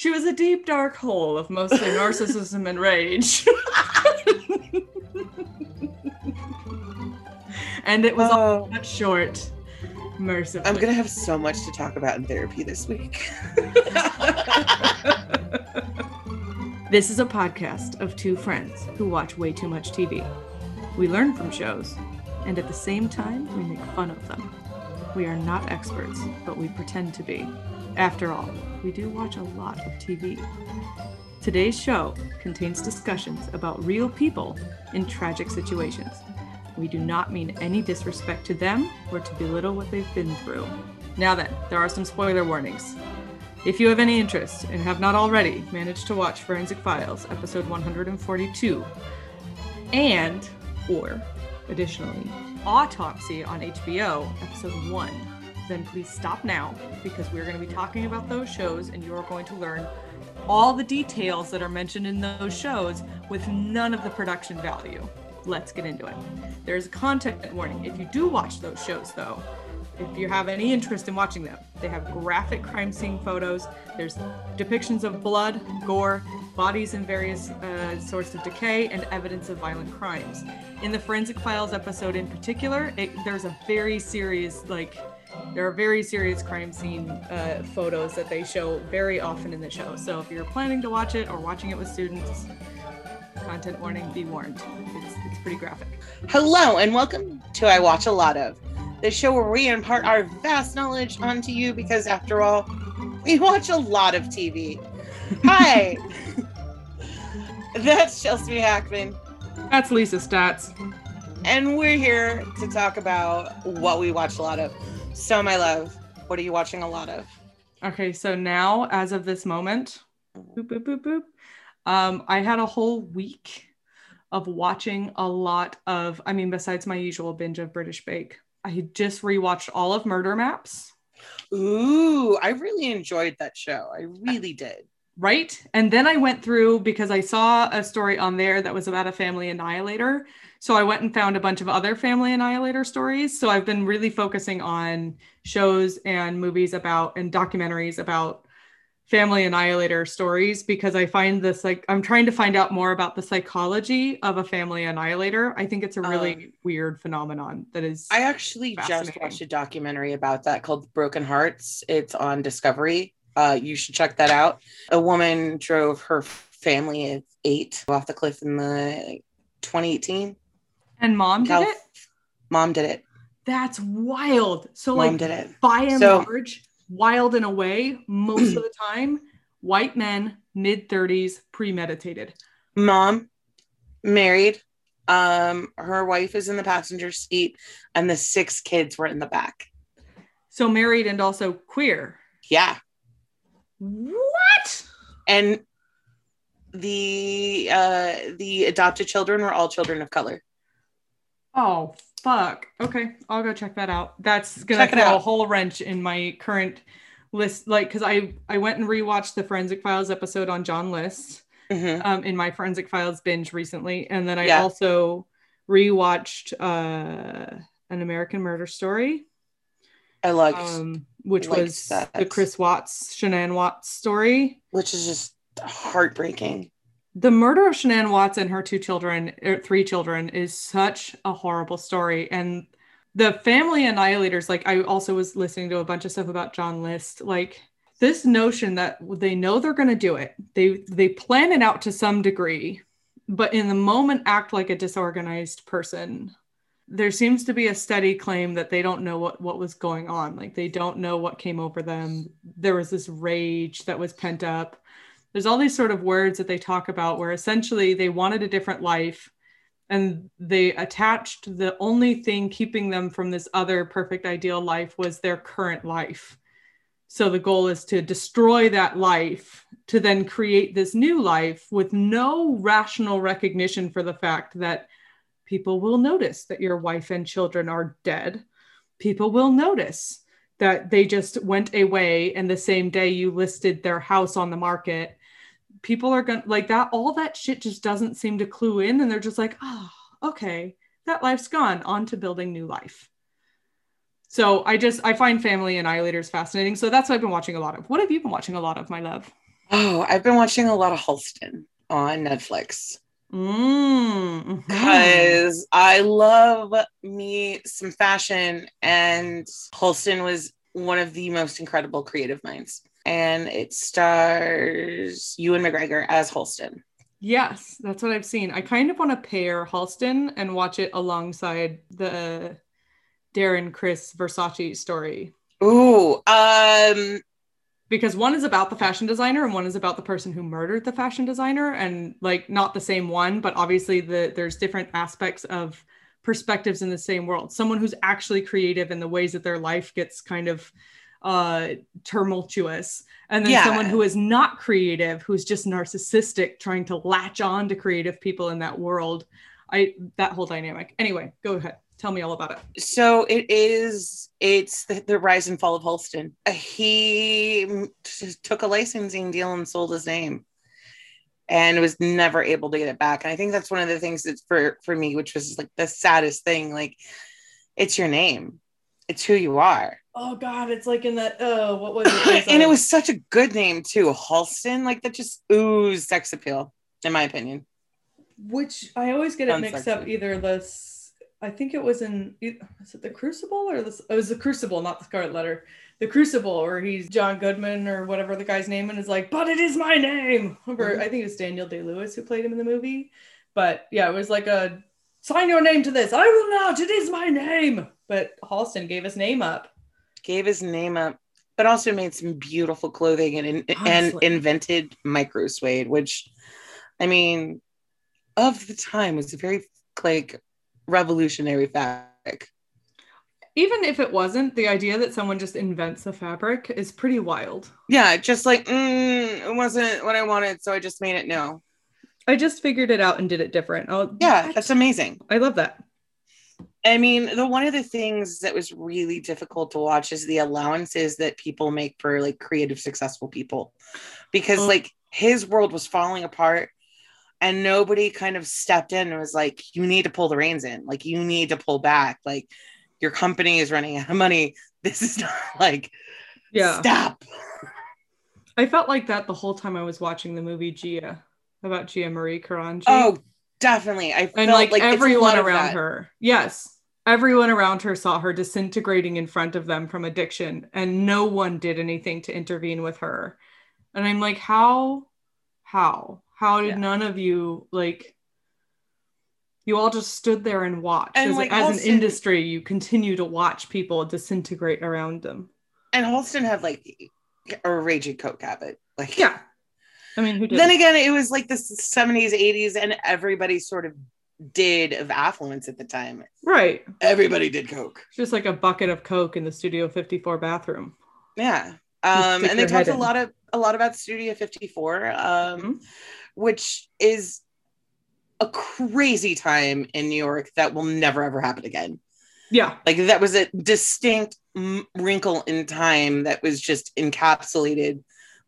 She was a deep, dark hole of mostly narcissism and rage. and it was all Oh, cut short, mercifully. I'm gonna have so much to talk about in therapy this week. This is a podcast of two friends who watch way too much TV. We learn from shows, and at the same time, we make fun of them. We are not experts, but we pretend to be. After all, we do watch a lot of TV. Today's show contains discussions about real people in tragic situations. We do not mean any disrespect to them or to belittle what they've been through. Now then, there are some spoiler warnings. If you have any interest and have not already managed to watch Forensic Files episode 142 and or additionally Autopsy on HBO episode 1, then please stop now because we're going to be talking about those shows and you're going to learn all the details that are mentioned in those shows with none of the production value. Let's get into it. There's a content warning. If you do watch those shows though, if you have any interest in watching them, they have graphic crime scene photos. There's depictions of blood, gore, bodies in various uh, sorts of decay, and evidence of violent crimes. In the Forensic Files episode in particular, it, there's a very serious, like, there are very serious crime scene uh, photos that they show very often in the show. So if you're planning to watch it or watching it with students, content warning, be warned. It's, it's pretty graphic. Hello and welcome to I Watch a Lot of, the show where we impart our vast knowledge onto you because after all, we watch a lot of TV. Hi, that's Chelsea Hackman, That's Lisa Stats. and we're here to talk about what we watch a lot of. So, my love, what are you watching a lot of? Okay, so now, as of this moment, boop, boop, boop, boop, um, I had a whole week of watching a lot of, I mean, besides my usual binge of British Bake, I just rewatched all of Murder Maps, Ooh, I really enjoyed that show. I really did. right? And then I went through because I saw a story on there that was about a family annihilator. So I went and found a bunch of other family annihilator stories. So I've been really focusing on shows and movies about and documentaries about family annihilator stories because I find this like I'm trying to find out more about the psychology of a family annihilator. I think it's a really Um, weird phenomenon that is I actually just watched a documentary about that called Broken Hearts. It's on Discovery. Uh, you should check that out. A woman drove her family of eight off the cliff in the 2018. And mom did it. Mom did it. That's wild. So Mom like did it. by and So- large, wild in a way, most of the time, white men, mid 30s, premeditated. Mom, married. Um, her wife is in the passenger seat, and the six kids were in the back. So married and also queer. Yeah, What? and the uh the adopted children were all children of color. Oh, fuck. Okay, I'll go check that out. That's gonna Check throw a whole wrench in my current list. Like, because I I went and rewatched the Forensic Files episode on John List Mhm. um, in my Forensic Files binge recently, and then I Yeah. also rewatched uh, an American Murder Story. I liked, um, which liked was that. the Chris Watts, Shanann Watts story. which is just heartbreaking. The murder of Shanann Watts and her two children, or three children, is such a horrible story. And the family annihilators, like I also was listening to a bunch of stuff about John List, like this notion that they know they're going to do it. They they plan it out to some degree, but in the moment act like a disorganized person. There seems to be a steady claim that they don't know what what was going on. Like they don't know what came over them. There was this rage that was pent up. There's all these sort of words that they talk about where essentially they wanted a different life and they attached the only thing keeping them from this other perfect ideal life was their current life. So the goal is to destroy that life to then create this new life with no rational recognition for the fact that people will notice that your wife and children are dead. People will notice that they just went away and the same day you listed their house on the market. People are going to like that, all that shit just doesn't seem to clue in. And they're just like, oh, okay, that life's gone, on to building new life. So I just I find family annihilators fascinating. So that's what I've been watching a lot of. What have you been watching a lot of, my love? Oh, I've been watching a lot of Halston on Netflix Mm, mhm. because I love me some fashion, and Halston was one of the most incredible creative minds. And it stars Ewan McGregor as Halston. Yes, that's what I've seen. I kind of want to pair Halston and watch it alongside the Darren Criss Versace story Ooh, um, because one is about the fashion designer and one is about the person who murdered the fashion designer and like not the same one, but obviously the there's different aspects of perspectives in the same world. Someone who's actually creative in the ways that their life gets kind of uh tumultuous and then Yeah. someone who is not creative who's just narcissistic trying to latch on to creative people in that world i that whole dynamic anyway go ahead tell me all about it so it is it's the, the rise and fall of Halston. He t- took a licensing deal and sold his name and was never able to get it back. And I think that's one of the things that's for for me, which was like the saddest thing. Like it's your name. It's who you are. Oh god it's like in that oh what was it and it was such a good name too. Halston, like that just oozed sex appeal, in my opinion. which i always get it mixed up either this i think it was in is it the crucible or this it was the crucible not the scarlet letter the crucible or he's john goodman or whatever the guy's name and is like but it is my name Mhm. i think it was daniel day lewis who played him in the movie but yeah it was like a sign your name to this i will not it is my name but halston gave his name up Gave his name up, but also made some beautiful clothing and and invented micro suede, which I mean, of the time was a very like revolutionary fabric. even if it wasn't the idea that someone just invents a fabric is pretty wild Yeah, just like mm, it wasn't what I wanted, so I just made it. No, i just figured it out and did it different oh yeah, that's amazing. i love that I mean, the one of the things that was really difficult to watch is the allowances that people make for like creative, successful people, because Oh. like his world was falling apart, and nobody kind of stepped in and was like, "You need to pull the reins in. Like, you need to pull back. Like, your company is running out of money. This is not like yeah stop." I felt like that the whole time I was watching the movie Gia about Gia Marie Carangi. Oh, definitely. I felt and like, like, everyone around her. Yes. Everyone around her saw her disintegrating in front of them from addiction, and no one did anything to intervene with her. And I'm like, how? How? How did Yeah. none of you like? You all just stood there and watched. And, as, like, as an industry, you continue to watch people disintegrate around them. And Halston had like a raging coke habit. Like, Yeah. I mean, who did? then again, it was like the 70s, 80s, and everybody sort of did of affluence at the time. right. Everybody did coke. Just like a bucket of Coke in the Studio 54 bathroom. Yeah. Um, and they talked a in. lot of a lot about Studio 54, um, Mhm. which is a crazy time in New York that will never ever happen again. Yeah. Like that was a distinct m- wrinkle in time that was just encapsulated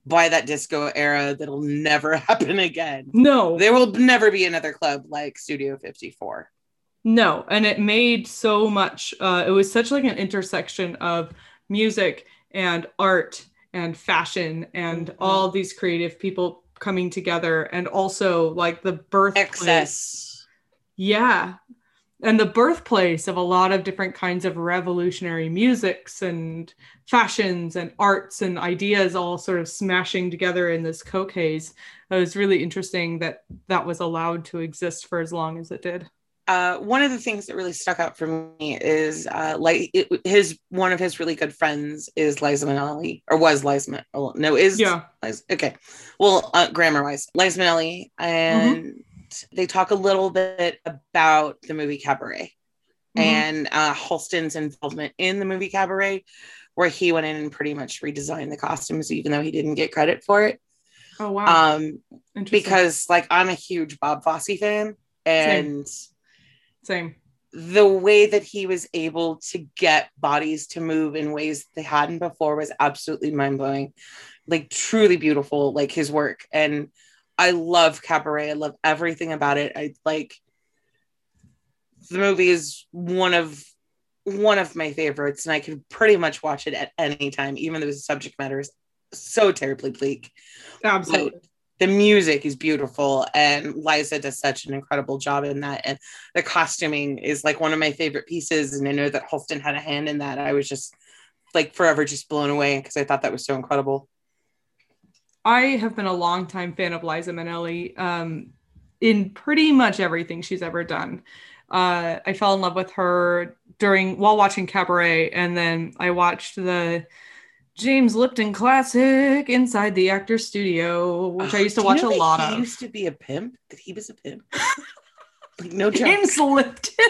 by that disco era that'll never happen again. No. There will never be another club like Studio 54. No, and it made so much. Uh, it was such like an intersection of music and art and fashion and Mhm. all these creative people coming together, and also like the birthplace. Excess. Yeah, and the birthplace of a lot of different kinds of revolutionary musics and fashions and arts and ideas all sort of smashing together in this coke haze. It was really interesting that that was allowed to exist for as long as it did. Uh, one of the things that really stuck out for me is uh, like it, his one of his really good friends is Liza Minnelli or was Liza Min- oh, no is Yeah. Liza, okay well uh, grammar wise Liza Minnelli and they talk a little bit about the movie Cabaret Mhm. and uh, Halston's involvement in the movie Cabaret where he went in and pretty much redesigned the costumes even though he didn't get credit for it Oh wow. um, because like I'm a huge Bob Fosse fan and Same. the way that he was able to get bodies to move in ways they hadn't before was absolutely mind-blowing like truly beautiful like his work and i love cabaret i love everything about it i like the movie is one of one of my favorites and i can pretty much watch it at any time even though the subject matter is so terribly bleak. Absolutely. But the music is beautiful and Liza does such an incredible job in that. And the costuming is like one of my favorite pieces. And I know that Halston had a hand in that. I was just like forever just blown away because I thought that was so incredible. I have been a longtime fan of Liza Minnelli um, in pretty much everything she's ever done. Uh, I fell in love with her during while watching Cabaret, and then I watched the James Lipton classic Inside the Actor Studio, which oh, I used to watch a lot he of. Used to be a pimp. That he was a pimp. like, no joke. James Lipton.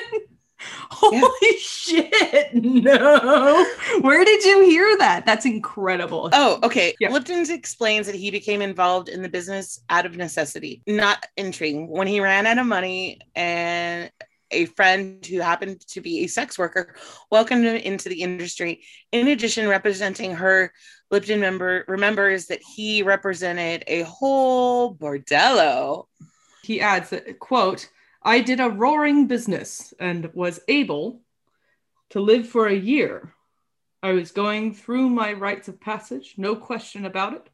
Holy yeah. shit! No, where did you hear that? That's incredible. Oh, okay. Yeah. Lipton explains that he became involved in the business out of necessity, not intrigue. When he ran out of money and a friend who happened to be a sex worker welcomed him into the industry. In addition, representing her, Lipton member remembers that he represented a whole bordello. He adds that, quote, I did a roaring business and was able to live for a year. I was going through my rites of passage, no question about it.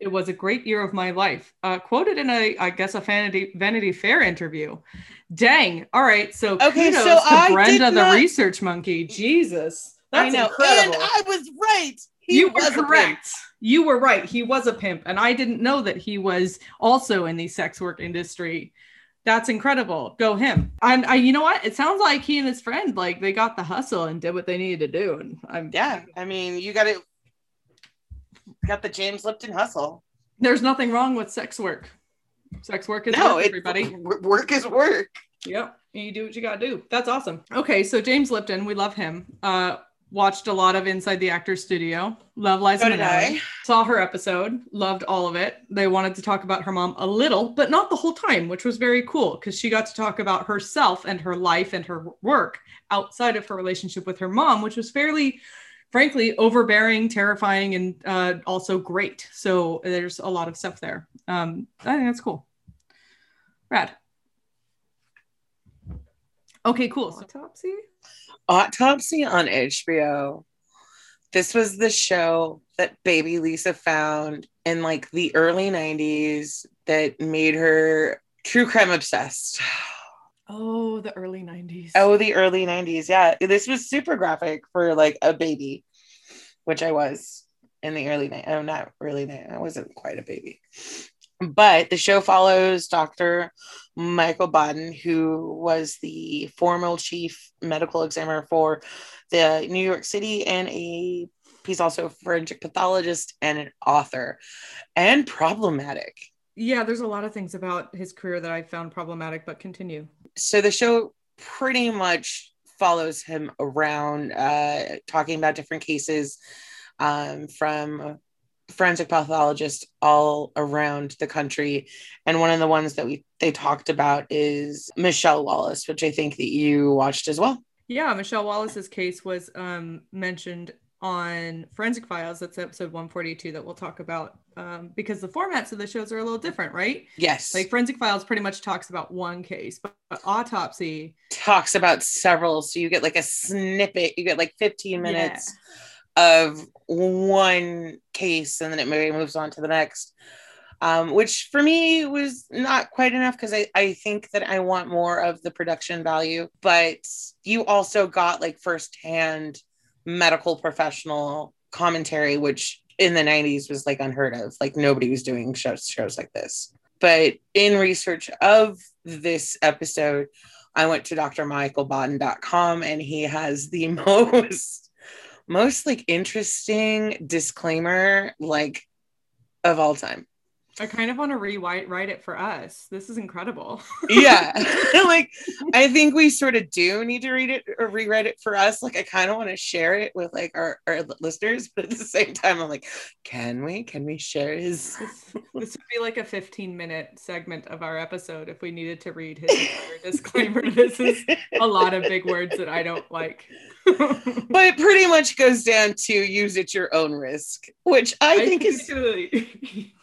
It was a great year of my life. Uh, quoted in a, I guess, a Vanity Vanity Fair interview. Dang. All right. So okay, kudos so to I Brenda, the research monkey. Jesus, that's incredible. And I was right. He you were correct. You were right. He was a pimp, and I didn't know that he was also in the sex work industry. That's incredible. Go him. And I, you know what? It sounds like he and his friend, like they got the hustle and did what they needed to do. And I'm yeah. I mean, you got it. Got the James Lipton hustle. There's nothing wrong with sex work. Sex work is no, work, everybody. Work is work. Yep. You do what you gotta do. That's awesome. Okay, so James Lipton, we love him. Uh watched a lot of Inside the Actors Studio. Love Liza so Minnelli. Saw her episode. Loved all of it. They wanted to talk about her mom a little, but not the whole time, which was very cool because she got to talk about herself and her life and her work outside of her relationship with her mom, which was fairly frankly overbearing terrifying and uh, also great so there's a lot of stuff there um, i think that's cool rad okay cool autopsy autopsy on hbo this was the show that baby lisa found in like the early 90s that made her true crime obsessed Oh, the early 90s. Oh, the early 90s. Yeah. This was super graphic for like a baby, which I was in the early 90s. Oh, not really. I wasn't quite a baby. But the show follows Dr. Michael Baden, who was the former chief medical examiner for the New York City and a he's also a forensic pathologist and an author and problematic. Yeah, there's a lot of things about his career that I found problematic, but continue so the show pretty much follows him around uh, talking about different cases um, from forensic pathologists all around the country and one of the ones that we they talked about is michelle wallace which i think that you watched as well yeah michelle wallace's case was um, mentioned on Forensic Files. That's episode 142 that we'll talk about um, because the formats of the shows are a little different, right? Yes. Like Forensic Files pretty much talks about one case, but, but Autopsy talks about several. So you get like a snippet, you get like 15 minutes yeah. Of one case and then it maybe moves on to the next. Um, which for me was not quite enough because I, I think that I want more of the production value, but you also got like firsthand medical professional commentary, which in the 90s was like unheard of. Like nobody was doing shows, shows like this. But in research of this episode, I went to drmichaelbaden.com and he has the most most like interesting disclaimer like of all time. I kind of want to rewrite write it for us. This is incredible. yeah. like I think we sort of do need to read it or rewrite it for us. Like I kind of want to share it with like our, our listeners, but at the same time, I'm like, can we? Can we share his this, this would be like a 15 minute segment of our episode if we needed to read his disclaimer. This is a lot of big words that I don't like. but it pretty much goes down to use at your own risk, which I, I think is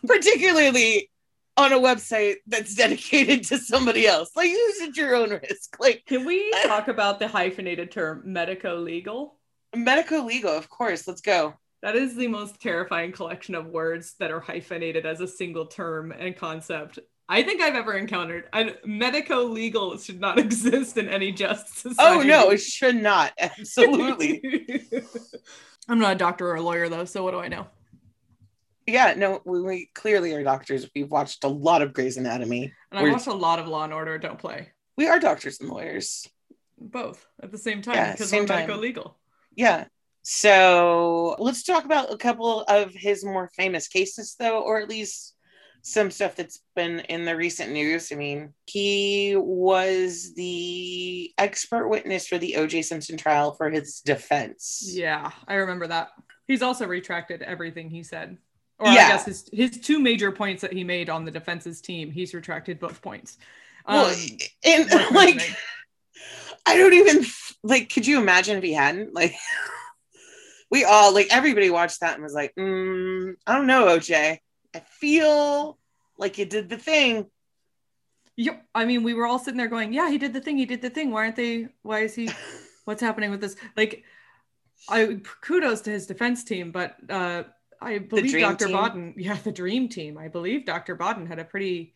particularly on a website that's dedicated to somebody else. Like use at your own risk. Like can we talk about the hyphenated term medico legal? Medico legal, of course. Let's go. That is the most terrifying collection of words that are hyphenated as a single term and concept I think I've ever encountered. I, medico legal should not exist in any just oh, society. Oh no, it should not. Absolutely. I'm not a doctor or a lawyer though, so what do I know? Yeah, no, we, we clearly are doctors. We've watched a lot of Grey's Anatomy. And I watched a lot of Law and Order. Don't play. We are doctors and lawyers. Both at the same time because yeah, we're medico legal. Yeah. So let's talk about a couple of his more famous cases, though, or at least some stuff that's been in the recent news. I mean, he was the expert witness for the OJ Simpson trial for his defense. Yeah, I remember that. He's also retracted everything he said. Or yeah. I guess his his two major points that he made on the defense's team, he's retracted both points. Um, well, and like I don't even like could you imagine if he hadn't? Like we all like everybody watched that and was like, mm, I don't know, OJ. I feel like you did the thing. Yep. I mean, we were all sitting there going, "Yeah, he did the thing. He did the thing. Why aren't they? Why is he? What's happening with this?" Like, I kudos to his defense team, but uh, I believe Dr. Baden, yeah, the dream team. I believe Dr. Baden had a pretty,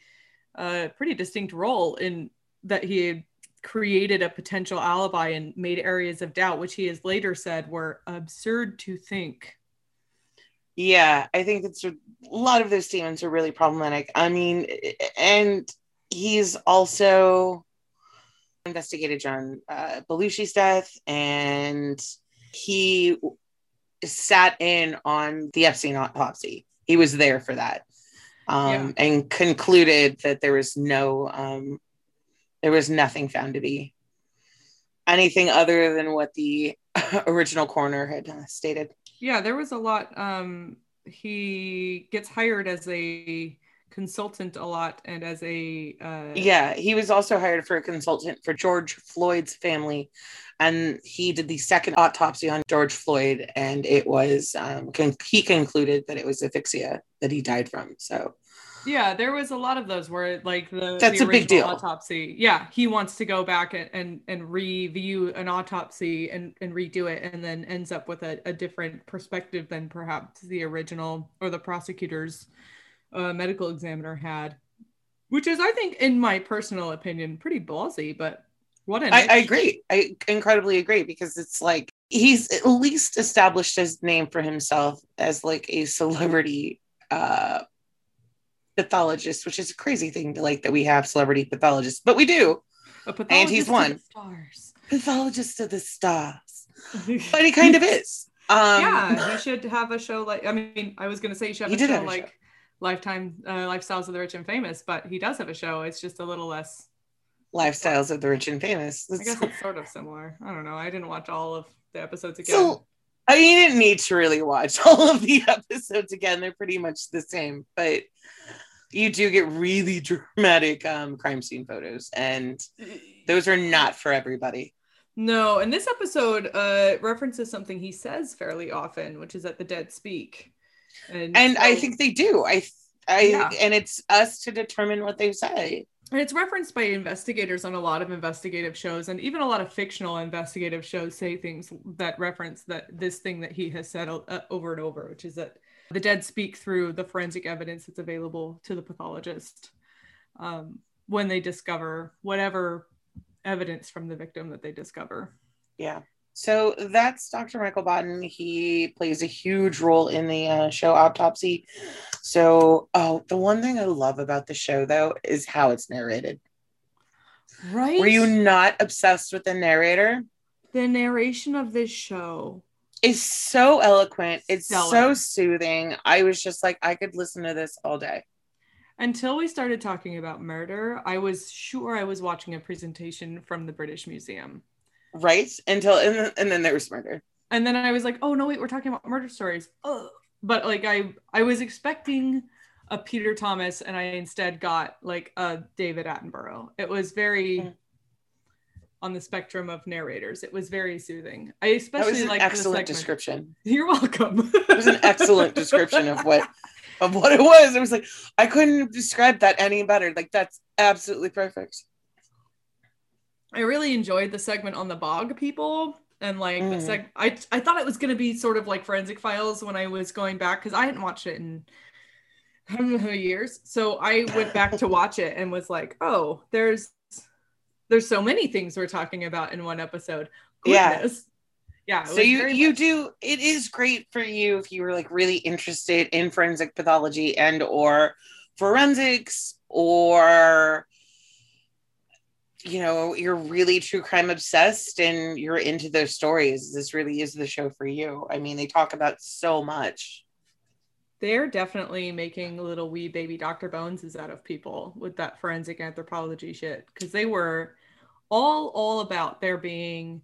uh, pretty distinct role in that he had created a potential alibi and made areas of doubt, which he has later said were absurd to think yeah, I think it's a lot of those statements are really problematic. I mean, and he's also investigated John uh, Belushi's death, and he sat in on the Epstein autopsy. He was there for that, um, yeah. and concluded that there was no, um, there was nothing found to be anything other than what the original coroner had uh, stated yeah there was a lot um he gets hired as a consultant a lot and as a uh, yeah he was also hired for a consultant for george floyd's family. And he did the second autopsy on george floyd and it was um, con- he concluded that it was asphyxia that he died from. So yeah, there was a lot of those where like the that's the a big deal autopsy. Yeah, he wants to go back and and, and review an autopsy and and redo it, and then ends up with a, a different perspective than perhaps the original or the prosecutor's uh, medical examiner had, which is, I think, in my personal opinion, pretty ballsy. But what I, I agree. I incredibly agree because it's like he's at least established his name for himself as like a celebrity uh pathologist, which is a crazy thing to like that we have celebrity pathologists, but we do. and he's one. Stars. Pathologist of the stars. but he kind of is. Um, yeah, he should have a show like. I mean, I was going to say he should have a show have a like show. Lifetime uh, Lifestyles of the Rich and Famous, but he does have a show. It's just a little less. Lifestyles of the Rich and Famous. That's... I guess it's sort of similar. I don't know. I didn't watch all of the episodes again. So, I mean, you didn't need to really watch all of the episodes again. They're pretty much the same, but you do get really dramatic um, crime scene photos, and those are not for everybody. No, and this episode uh, references something he says fairly often, which is that the dead speak. And, and so, I think they do. I, I, yeah. and it's us to determine what they say. And it's referenced by investigators on a lot of investigative shows, and even a lot of fictional investigative shows say things that reference that this thing that he has said uh, over and over, which is that the dead speak through the forensic evidence that's available to the pathologist um, when they discover whatever evidence from the victim that they discover. Yeah. So that's Dr. Michael Baden. He plays a huge role in the uh, show Autopsy. So, oh, the one thing I love about the show, though, is how it's narrated. Right. Were you not obsessed with the narrator? The narration of this show is so eloquent. It's Stellar. so soothing. I was just like, I could listen to this all day. Until we started talking about murder, I was sure I was watching a presentation from the British Museum. Right. Until, and then, and then there was murder. And then I was like, oh, no, wait, we're talking about murder stories. Ugh. But like, I, I was expecting a Peter Thomas and I instead got like a David Attenborough. It was very. Mm. Mm on the spectrum of narrators. It was very soothing. I especially like excellent description. You're welcome. it was an excellent description of what of what it was. It was like I couldn't describe that any better. Like that's absolutely perfect. I really enjoyed the segment on the bog people And like the sec- I I thought it was gonna be sort of like Forensic Files when I was going back because I hadn't watched it in I don't know years. So I went back to watch it and was like, oh, there's there's so many things we're talking about in one episode. Yeah. Goodness. Yeah. it so you you much- do it is great for you if you were like really interested in forensic pathology and or forensics or you know you're really true crime obsessed and you're into those stories this really is the show for you i mean they talk about so much they're definitely making little wee baby Dr. Boneses out of people with that forensic anthropology shit because they were all all about there being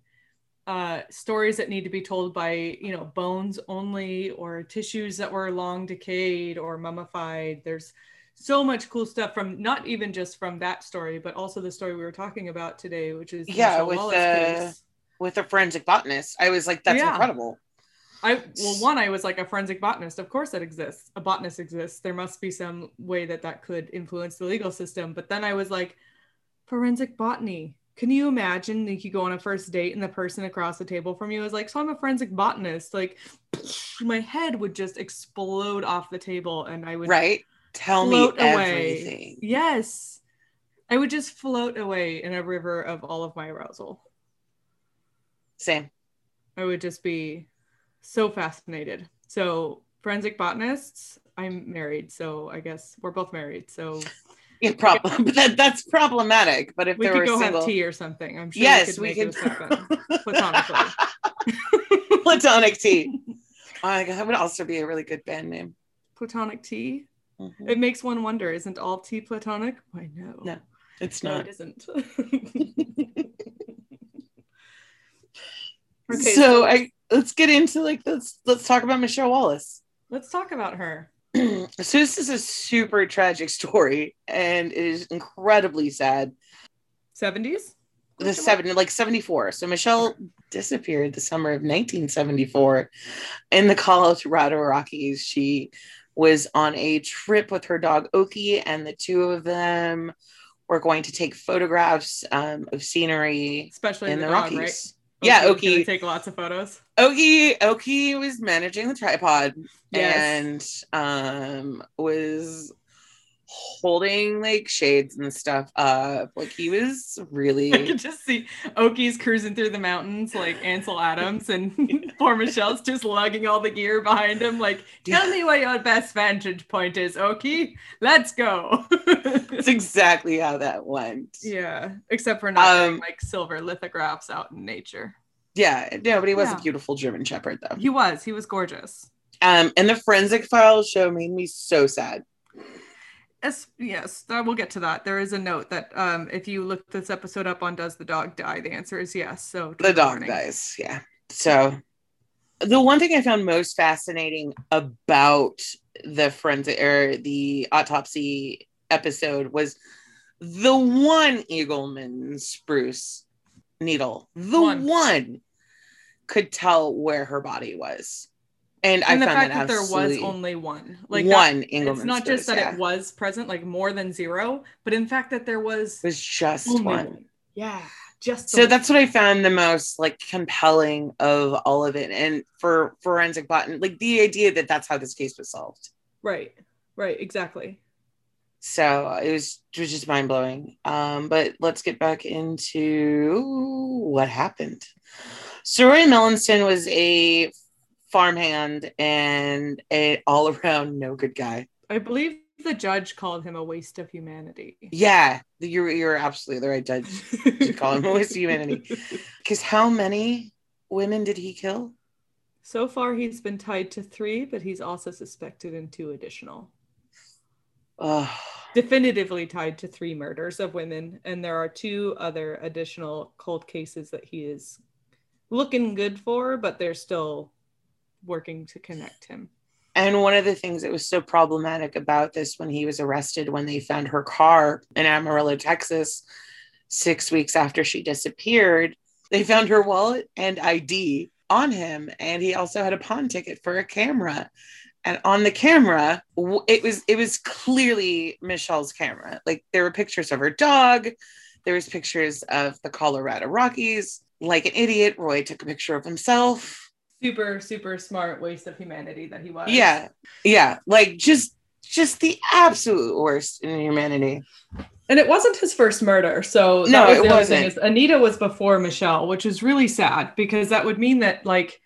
uh, stories that need to be told by you know bones only or tissues that were long decayed or mummified. There's so much cool stuff from not even just from that story, but also the story we were talking about today, which is Yeah, Michelle with Wallace the- case. with a forensic botanist i was like that's Yeah. incredible I well, one, I was like a forensic botanist. Of course, that exists. A botanist exists. There must be some way that that could influence the legal system. But then I was like, forensic botany. Can you imagine that you go on a first date and the person across the table from you is like, so I'm a forensic botanist. Like, my head would just explode off the table, and I would right tell me float away. everything Yes, I would just float away in a river of all of my arousal. same I would just be so fascinated. So forensic botanists, I'm married, so I guess we're both married. So yeah, problem but that, that's problematic but if we there could were go single have tea or something. I'm sure yes we we could could happen platonically. platonic tea oh my god that would also be a really good band name Platonic tea. Mhm. It makes one wonder, isn't all tea platonic? Why no. No, it's No, not it isn't. okay, so i let's get into like let's let's talk about michelle wallace let's talk about her. so this is a super tragic story and it is incredibly sad. 70s? the seven like 74 so michelle disappeared the summer of 1974 in the colorado rockies. She was on a trip with her dog oki and the two of them were going to take photographs um, of scenery Especially in the, the, dog, rockies. right? Yeah oki take lots of photos. oki oki was managing the tripod Yes. and um was holding like shades and stuff up like he was really. I could just see Oki's cruising through the mountains like Ansel Adams, and poor Michelle's just lugging all the gear behind him. Like, tell me where your best vantage point is, Oki. Let's go. That's exactly how that went. yeah, except for not Um, like silver lithographs out in nature. Yeah, no, but he was Yeah. a beautiful German Shepherd, though. He was. He was gorgeous. Um, and the Forensic Files show made me so sad. Yes, yes, uh, we'll get to that. There is a note that um, if you look this episode up on "Does the dog die?" the answer is yes. So The dog warning. dies, yeah. So, the one thing I found most fascinating about the forensic or the autopsy episode was the one Engelmann spruce needle, the One. one, could tell where her body was. And, And the I found fact that, that, there was only one, like that- one Engelmann it's not just that yeah. it was present, like more than zero, but in fact that there was was just only one. Yeah, just So one. that's what I found the most like compelling of all of it. And for forensic botany, like the idea that that's how this case was solved. right, right, exactly. So it was it was just mind blowing. Um, but let's get back into what happened. So Roy Melanson was a farmhand and a all around no good guy. I believe the judge called him a waste of humanity. Yeah, you're you're absolutely the right judge to call him a waste of humanity. Because how many women did he kill? So far, he's been tied to three, but he's also suspected in two additional. Oh, Definitively tied to three murders of women, and there are two other additional cold cases that he is looking good for, but they're still working to connect him. And one of the things that was so problematic about this when he was arrested, when they found her car in Amarillo, Texas, six weeks after she disappeared, they found her wallet and ID on him. And he also had a pawn ticket for a camera. And on the camera, it was it was clearly Michelle's camera. Like there were pictures of her dog, there was pictures of the Colorado Rockies. like an idiot, Roy took a picture of himself. Super, super smart waste of humanity that he was. Yeah. Yeah. Like just just the absolute worst in humanity. And it wasn't his first murder. So that No, was it wasn't. thing is Anita was before Michelle, which is really sad because that would mean that like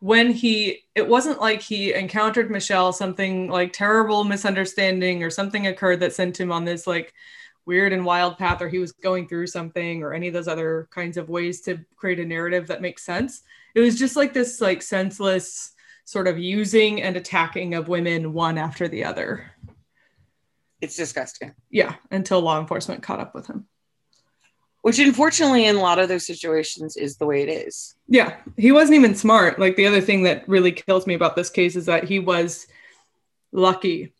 when he it wasn't like he encountered Michelle, something like terrible misunderstanding or something occurred that sent him on this like weird and wild path or he was going through something or any of those other kinds of ways to create a narrative that makes sense. It was just like this like senseless sort of using and attacking of women one after the other. It's disgusting. Yeah, until law enforcement caught up with him. Which unfortunately in a lot of those situations is the way it is. Yeah, he wasn't even smart. Like the other thing that really kills me about this case is that he was lucky,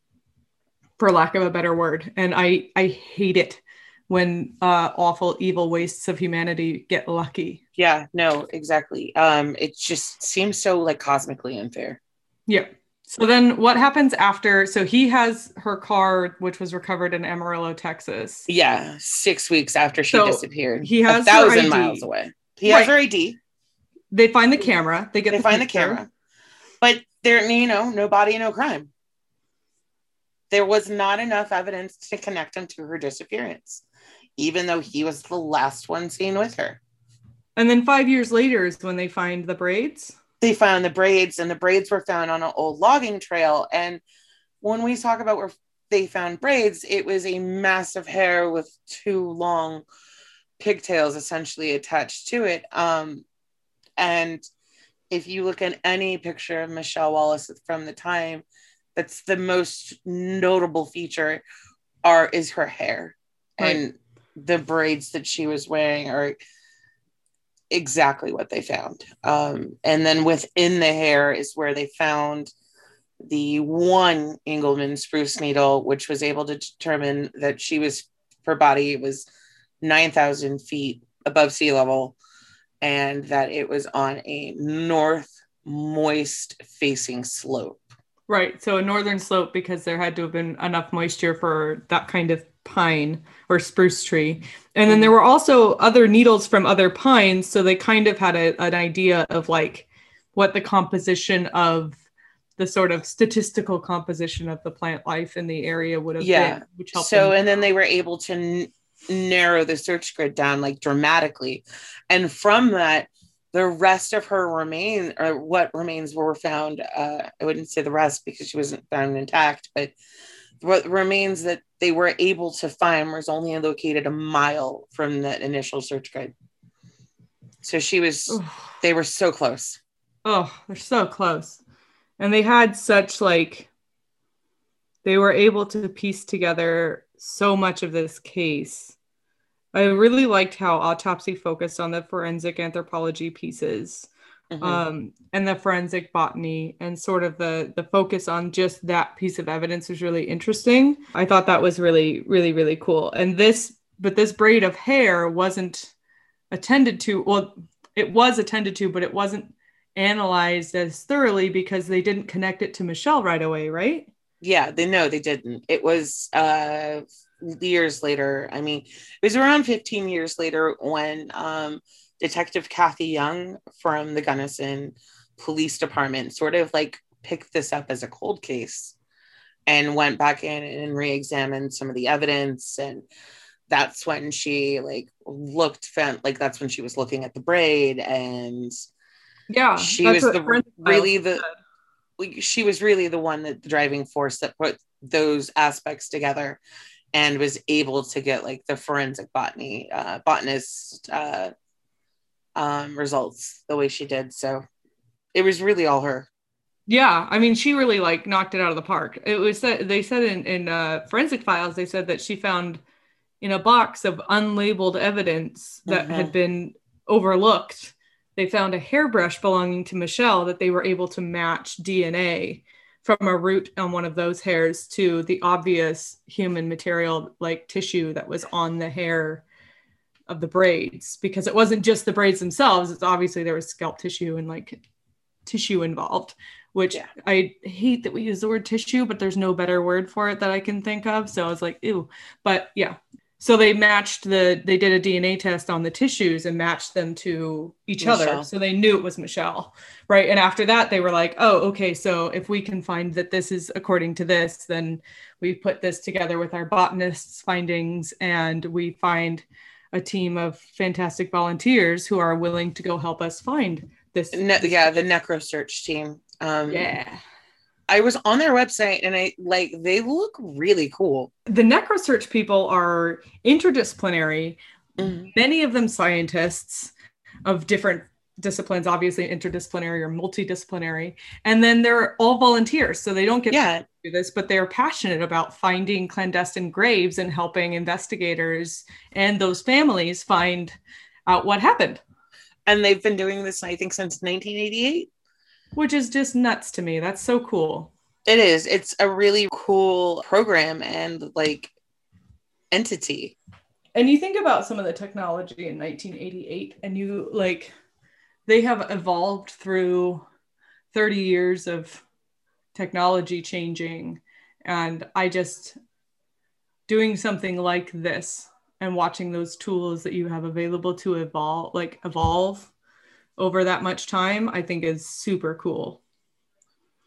for lack of a better word. And I I hate it when uh, awful, evil wastes of humanity get lucky. Yeah, no, exactly. Um, it just seems so like cosmically unfair. Yeah. So then what happens after? So he has her car, which was recovered in Amarillo, Texas. Yeah, six weeks after she So, disappeared. he has a thousand miles away. He has her ID. They find the camera. They get They the find the camera. But there, you know, no body, no crime. There was not enough evidence to connect him to her disappearance, even though he was the last one seen with her. And then five years later is when they find the braids. They found the braids, and the braids were found on an old logging trail. And when we talk about where they found braids, it was a massive hair with two long pigtails essentially attached to it. Um, and if you look at any picture of Michelle Wallace from the time, that's the most notable feature are is her hair Right. and the braids that she was wearing are exactly what they found. Um, and then within the hair is where they found the one Engelmann spruce needle, which was able to determine that she was her body was 9,000 feet above sea level and that it was on a north moist facing slope. Right. So a northern slope because there had to have been enough moisture for that kind of pine or spruce tree. And then there were also other needles from other pines. So they kind of had a, an idea of like what the composition of the sort of statistical composition of the plant life in the area would have Yeah. been, which helped. So, them. and then they were able to n- narrow the search grid down like dramatically. And from that, the rest of her remain or what remains were found. Uh, I wouldn't say the rest because she wasn't found intact, but what remains that they were able to find was only located a mile from that initial search grid. So she was, Oof. they were so close. Oh, they're so close. And they had such like they were able to piece together so much of this case. I really liked how autopsy focused on the forensic anthropology pieces Mhm. um, and the forensic botany and sort of the the focus on just that piece of evidence was really interesting. I thought that was really really really cool. And this but this braid of hair wasn't attended to. Well, it was attended to, but it wasn't analyzed as thoroughly because they didn't connect it to Michelle right away, right? Yeah, they know they didn't. It was uh years later. I mean, it was around 15 years later when um Detective Kathy Young from the Gunnison Police Department sort of like picked this up as a cold case and went back in and re-examined some of the evidence and that's when she like looked found like that's when she was looking at the braid and Yeah, she was the really the like, she was really the one that the driving force that put those aspects together and was able to get like the forensic botany uh, botanist uh, um, results the way she did so it was really all her Yeah, I mean, she really like knocked it out of the park. It was they said in in uh, forensic files they said that she found in a box of unlabeled evidence that Mhm. had been overlooked. They found a hairbrush belonging to Michelle that they were able to match DNA from a root on one of those hairs to the obvious human material like tissue that was on the hair of the braids because it wasn't just the braids themselves it's obviously there was scalp tissue and like tissue involved which Yeah. I hate that we use the word tissue, but there's no better word for it that I can think of. So I was like, ew. But yeah. So they matched the they did a DNA test on the tissues and matched them to each other. So they knew it was Michelle. Right. And after that they were like, "Oh, okay, so if we can find that this is according to this, then we put this together with our botanists findings and we find a team of fantastic volunteers who are willing to go help us find this Ne- yeah, the NecroSearch team. Um, yeah I was on their website and I like they look really cool. the necrosearch people are interdisciplinary Mhm. many of them scientists of different disciplines obviously interdisciplinary or multidisciplinary and then they're all volunteers so they don't get Yeah, to do this but they're passionate about finding clandestine graves and helping investigators and those families find out what happened and they've been doing this I think since 1988. Which is just nuts to me that's so cool It is. It's a really cool program and like entity. and you think about some of the technology in 1988 and you like they have evolved through 30 years of technology changing and i just doing something like this and watching those tools that you have available to evolve like evolve over that much time i think is super cool.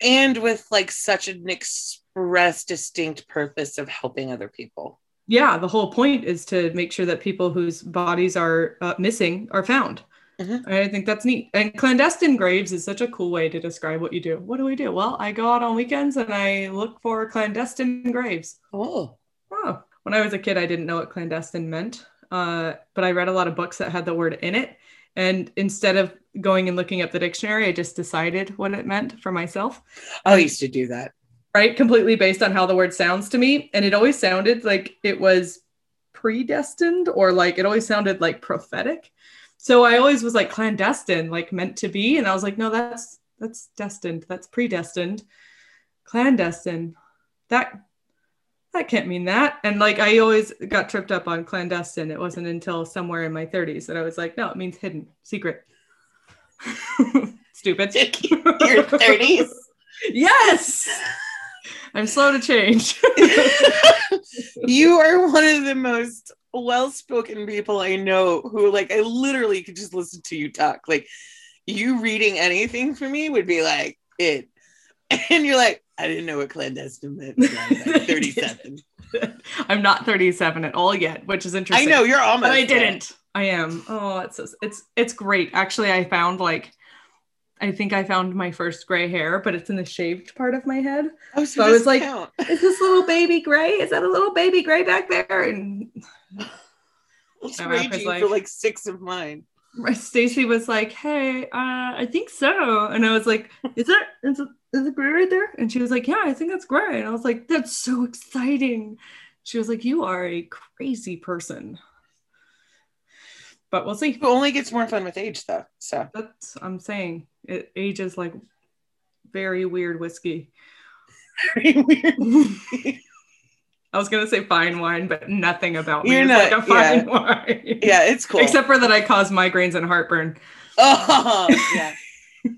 And with like such an express distinct purpose of helping other people. yeah the whole point is to make sure that people whose bodies are uh, missing are found. Mhm. i think that's neat. And clandestine graves is such a cool way to describe what you do. What do we do? Well i go out on weekends and i look for clandestine graves. Oh. oh when i was a kid i didn't know what clandestine meant uh, but i read a lot of books that had the word in it and instead of going and looking up the dictionary i just decided what it meant for myself I used to do that. right? Completely based on how the word sounds to me. And it always sounded like it was predestined or like it always sounded like prophetic. So I always was like clandestine, like meant to be. And I was like, no, that's that's destined. That's predestined. Clandestine. That that can't mean that. And like I always got tripped up on clandestine. It wasn't until somewhere in my 30s that I was like, no, it means hidden, secret. Stupid. Your 30s. Yes. I'm slow to change. you are one of the most well-spoken people I know who like I literally could just listen to you talk. Like you reading anything for me would be like it. And you're like, I didn't know what clandestine meant. Like 37. I'm not 37 at all yet, which is interesting. I know you're almost but I didn't. I am. Oh, it's it's it's great. Actually, I found like I think I found my first gray hair, but it's in the shaved part of my head. Oh, So I was like- count. Is this little baby gray? Is that a little baby gray back there? And was like- for like six of mine. Stacy was like, "Hey, uh, I think so," and I was like, "Is it is it gray right there?" And she was like, "Yeah, I think that's gray." And I was like, "That's so exciting." She was like, "You are a crazy person," but we'll see. It only gets more fun with age though. So That's I'm saying. It ages like very weird whiskey. very weird. I was gonna say fine wine, but nothing about me You're is not- like a fine wine. Yeah, it's cool. Except for that, I cause migraines and heartburn. Oh yeah.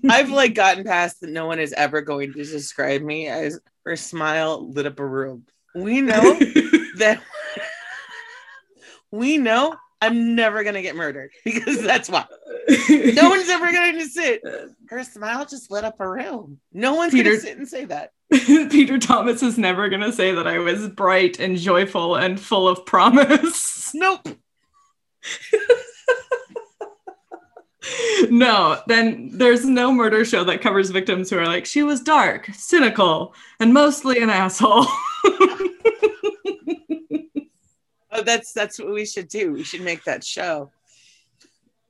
I've like gotten past that no one is ever going to describe me as her smile lit up a room. We know that we know I'm never gonna get murdered because that's why. No one's ever going to sit. Her smile just lit up a room. No one's Peter- gonna sit and say that. Peter Thomas is never going to say that I was bright and joyful and full of promise. Nope. no, then there's no murder show that covers victims who are like, she was dark, cynical, and mostly an asshole. Oh, that's that's what we should do. We should make that show.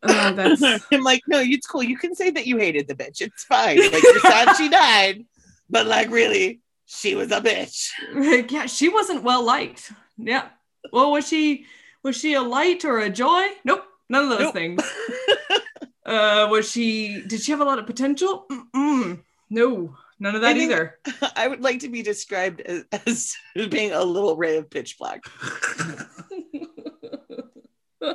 Oh, that's I'm like, no, it's cool. You can say that you hated the bitch. It's fine. Like you're sad she died, but like really, she was a bitch. like, yeah, she wasn't well liked. Yeah. Well, was she was she a light or a joy? Nope, none of those Nope. things. Uh, was she? Did she have a lot of potential? Mm-mm. No, none of that I either. I would like to be described as, as being a little ray of pitch black.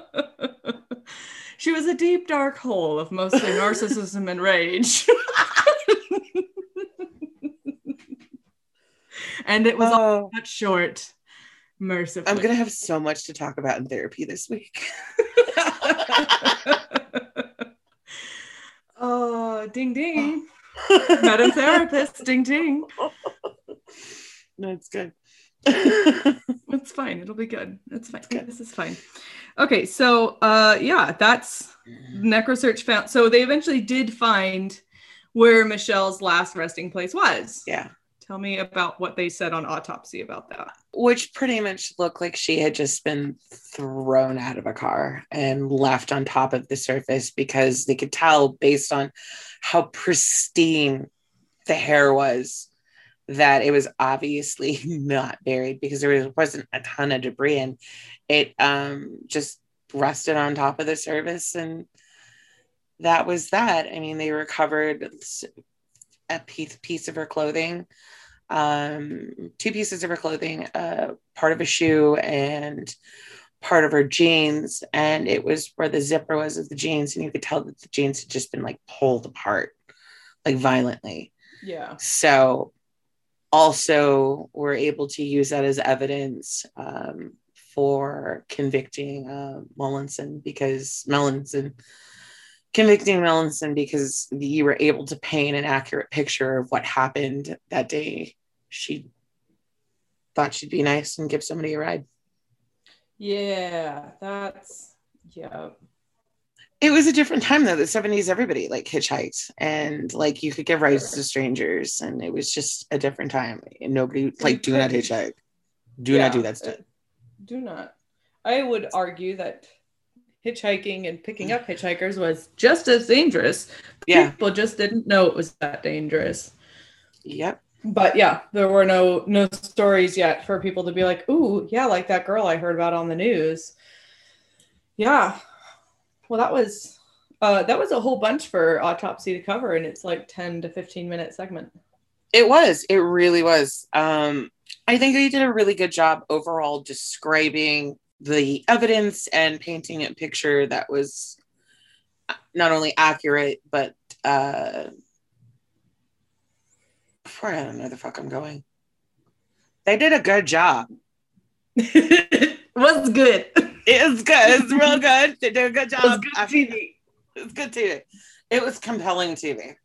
she was a deep dark hole of mostly narcissism and rage. and it was all Oh, cut short Mercifully. I'm gonna have so much to talk about in therapy this week. Oh, ding ding. Madam therapist, ding ding. no, it's good. It's fine. It'll be good. It's fine. good. This is fine. Okay, so uh yeah, that's Necrosearch found so they eventually did find where Michelle's last resting place was. yeah. Tell me about what they said on autopsy about that. Which pretty much looked like she had just been thrown out of a car and left on top of the surface because they could tell based on how pristine the hair was that it was obviously not buried because there was, wasn't a ton of debris and it um, just rested on top of the surface and that was that. I mean, they recovered a piece, piece of her clothing um, two pieces of her clothing, uh, part of a shoe and part of her jeans. And it was where the zipper was of the jeans. And you could tell that the jeans had just been like pulled apart, like violently. Yeah. So also we're able to use that as evidence um, for convicting uh, Melanson because Melanson convicting Melanson because you were able to paint an accurate picture of what happened that day. She thought she'd be nice and give somebody a ride. Yeah, that's yeah. It was a different time though. The 70s, everybody like hitchhiked and like you could give rides to strangers, and it was just a different time. And nobody like do not hitchhike. Do Yeah, not do that stuff. uh, Do not. I would argue that hitchhiking and picking up hitchhikers was just as dangerous. Yeah. People just didn't know it was that dangerous. Yep. But yeah, there were no no stories yet for people to be like, "Ooh, yeah, like that girl I heard about on the news." Yeah. Well, that was uh that was a whole bunch for autopsy to cover and it's like 10 to 15 minute segment. It was. It really was. Um, I think they did a really good job overall describing the evidence and painting a picture that was not only accurate but uh, I don't know where the fuck I'm going. They did a good job. it was good. It was good. It's real good. They did a good It was job. good TV. It was good TV. It was compelling TV.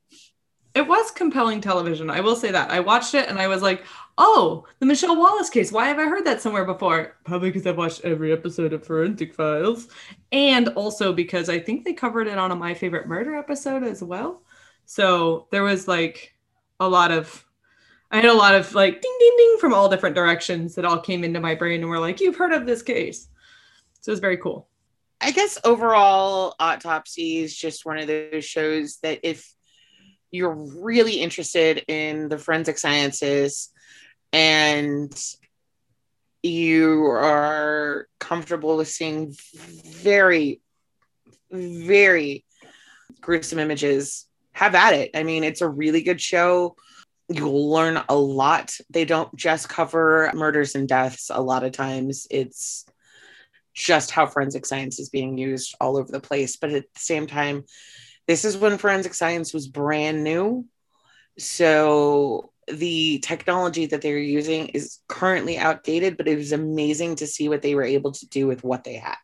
It was compelling television. I will say that. I watched it and I was like, oh, the Michelle Wallace case. Why have I heard that somewhere before? Probably because I've watched every episode of Forensic Files. And also because I think they covered it on a My Favorite Murder episode as well. So there was like a lot of, I had a lot of like ding, ding, ding from all different directions that all came into my brain and were like, you've heard of this case. So it was very cool. I guess overall, Autopsy is just one of those shows that if you're really interested in the forensic sciences and you are comfortable with seeing very, very gruesome images, have at it. I mean, it's a really good show. You'll learn a lot. They don't just cover murders and deaths, a lot of times, it's just how forensic science is being used all over the place. But at the same time, this is when forensic science was brand new. So the technology that they're using is currently outdated, but it was amazing to see what they were able to do with what they had.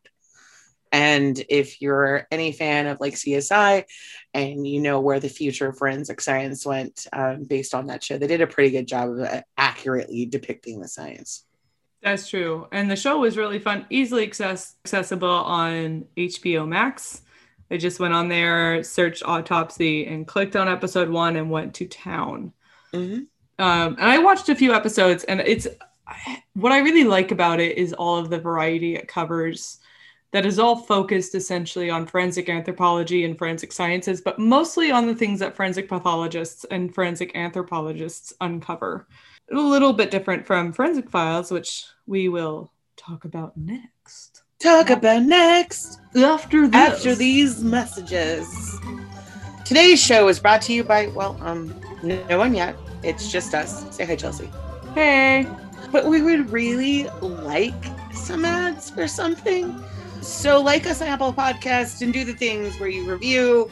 And if you're any fan of like CSI and you know where the future of forensic science went um, based on that show, they did a pretty good job of uh, accurately depicting the science. That's true. And the show was really fun, easily access- accessible on HBO Max. I just went on there, searched autopsy, and clicked on episode one and went to town. Mhm. Um, and I watched a few episodes, and it's what I really like about it is all of the variety it covers. That is all focused essentially on forensic anthropology and forensic sciences, but mostly on the things that forensic pathologists and forensic anthropologists uncover. A little bit different from Forensic Files, which we will talk about next. Talk about next. After this. after these messages. Today's show is brought to you by, well, um, no one yet. It's just us. Say hi, Chelsea. Hey. But we would really like some ads or something. So like us on Apple Podcast and do the things where you review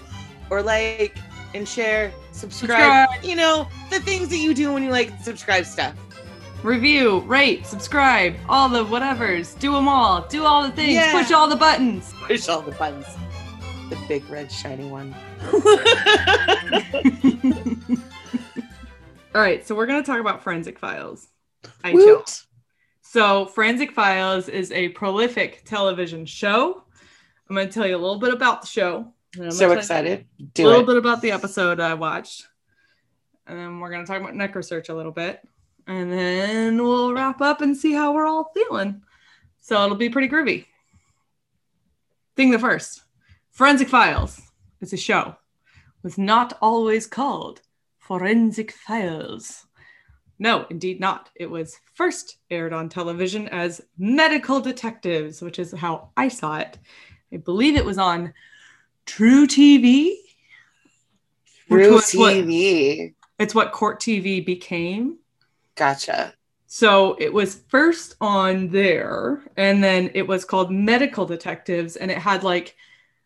or like and share, subscribe. Subscribe. You know, the things that you do when you like subscribe stuff. review, rate, subscribe, all the whatevers. Do them all. Do all the things. Yeah. Push all the buttons. Push all the buttons. The big red shiny one. all right, so we're going to talk about Forensic Files. I. Woot. So, Forensic Files is a prolific television show. I'm going to tell you a little bit about the show. I'm So excited. a little it. bit about the episode I watched. And then we're going to talk about NecroSearch a little bit. And then we'll wrap up and see how we're all feeling. So it'll be pretty groovy. Thing the first Forensic Files is a show, was not always called Forensic Files. No, indeed not. It was first aired on television as Medical Detectives, which is how I saw it. I believe it was on True TV. True was what- TV. It's what Court TV became. Gotcha. So it was first on there, and then it was called Medical Detectives, and it had like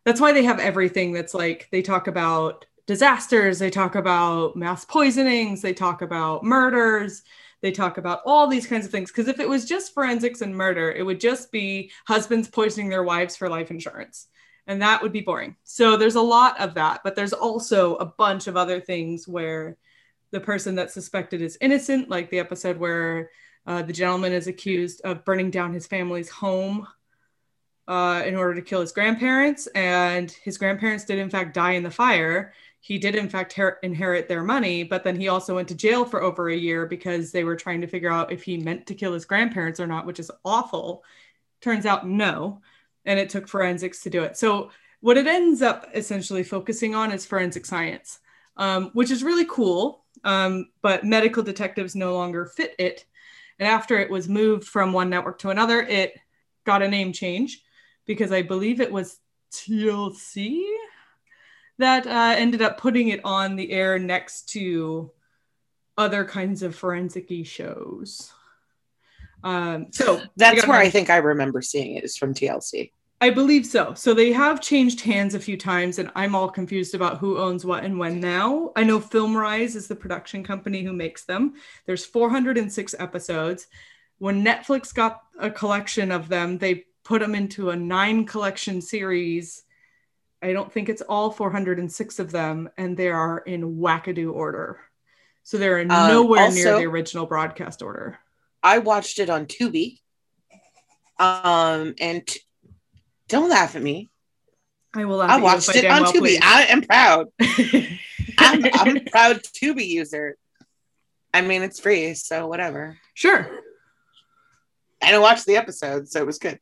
that's why they have everything that's like they talk about disasters, they talk about mass poisonings, they talk about murders, they talk about all these kinds of things. Because if it was just forensics and murder, it would just be husbands poisoning their wives for life insurance. And that would be boring. So there's a lot of that, but there's also a bunch of other things where the person that's suspected is innocent, like the episode where uh, the gentleman is accused of burning down his family's home uh, in order to kill his grandparents. And his grandparents did, in fact, die in the fire. He did, in fact, her- inherit their money, but then he also went to jail for over a year because they were trying to figure out if he meant to kill his grandparents or not, which is awful. Turns out, no. And it took forensics to do it. So, what it ends up essentially focusing on is forensic science, um, which is really cool. Um, but medical detectives no longer fit it. And after it was moved from one network to another, it got a name change because I believe it was TLC that uh, ended up putting it on the air next to other kinds of forensic shows. Um, so That's where I think I remember seeing it is from TLC. I believe so. So they have changed hands a few times, and I'm all confused about who owns what and when now. I know FilmRise is the production company who makes them. There's 406 episodes. When Netflix got a collection of them, they put them into a nine collection series. I don't think it's all 406 of them, and they are in wackadoo order. So they're Um, nowhere near the original broadcast order. I watched it on Tubi. Um, and t- don't laugh at me. I will laugh I at watched it on well Tubi. please. I am proud. I'm, I'm a proud Tubi user. I mean, it's free, so whatever. sure. And I watched the episode, so it was good.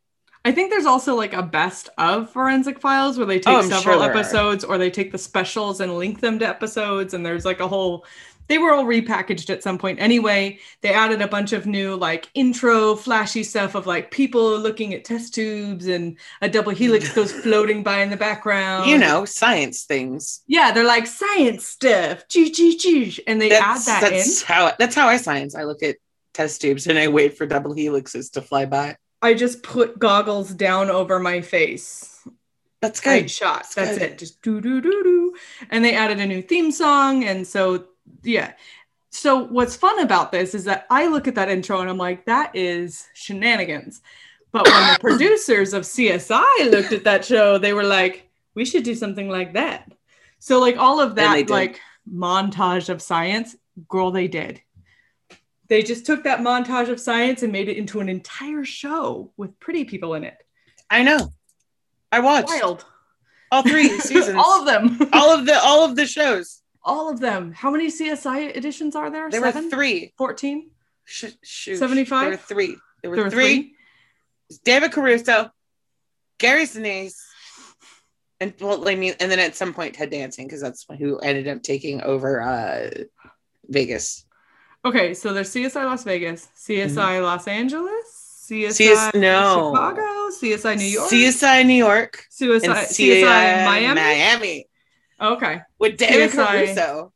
I think there's also like a best of forensic files where they take Oh, several sure episodes or they take the specials and link them to episodes and there's like a whole they were all repackaged at some point anyway they added a bunch of new like intro flashy stuff of like people looking at test tubes and a double helix goes floating by in the background you know, science things. yeah they're like science stuff gee, gee, gee. and they That's, add that in how that's how I science. I look at test tubes and I wait for double helixes to fly by. I just put goggles down over my face That's great good. shot. That's That's good. it. Just do do do do. And they added a new theme song, and so yeah. So what's fun about this is that I look at that intro and I'm like, that is shenanigans. But when the producers of CSI looked at that show, they were like, we should do something like that. So like all of that like montage of science, girl, they did. They just took that montage of science and made it into an entire show with pretty people in it. I know. I watched Wild. all three seasons. all of them. all of the all of the shows. All of them. How many CSI editions are there? There Seven? were three. 14? Sh- shoot. 75? There were three. There were, There were three. David Caruso, Gary Sinise, and well, I mean, and then at some point Ted Danson because that's who ended up taking over uh Vegas. Okay, so there's CSI Las Vegas, CSI Mm-hmm. Los Angeles, CSI CS no. Chicago, CSI New York, CSI New York, CSI, and CSI Miami. Miami Okay. with David CSI. Caruso.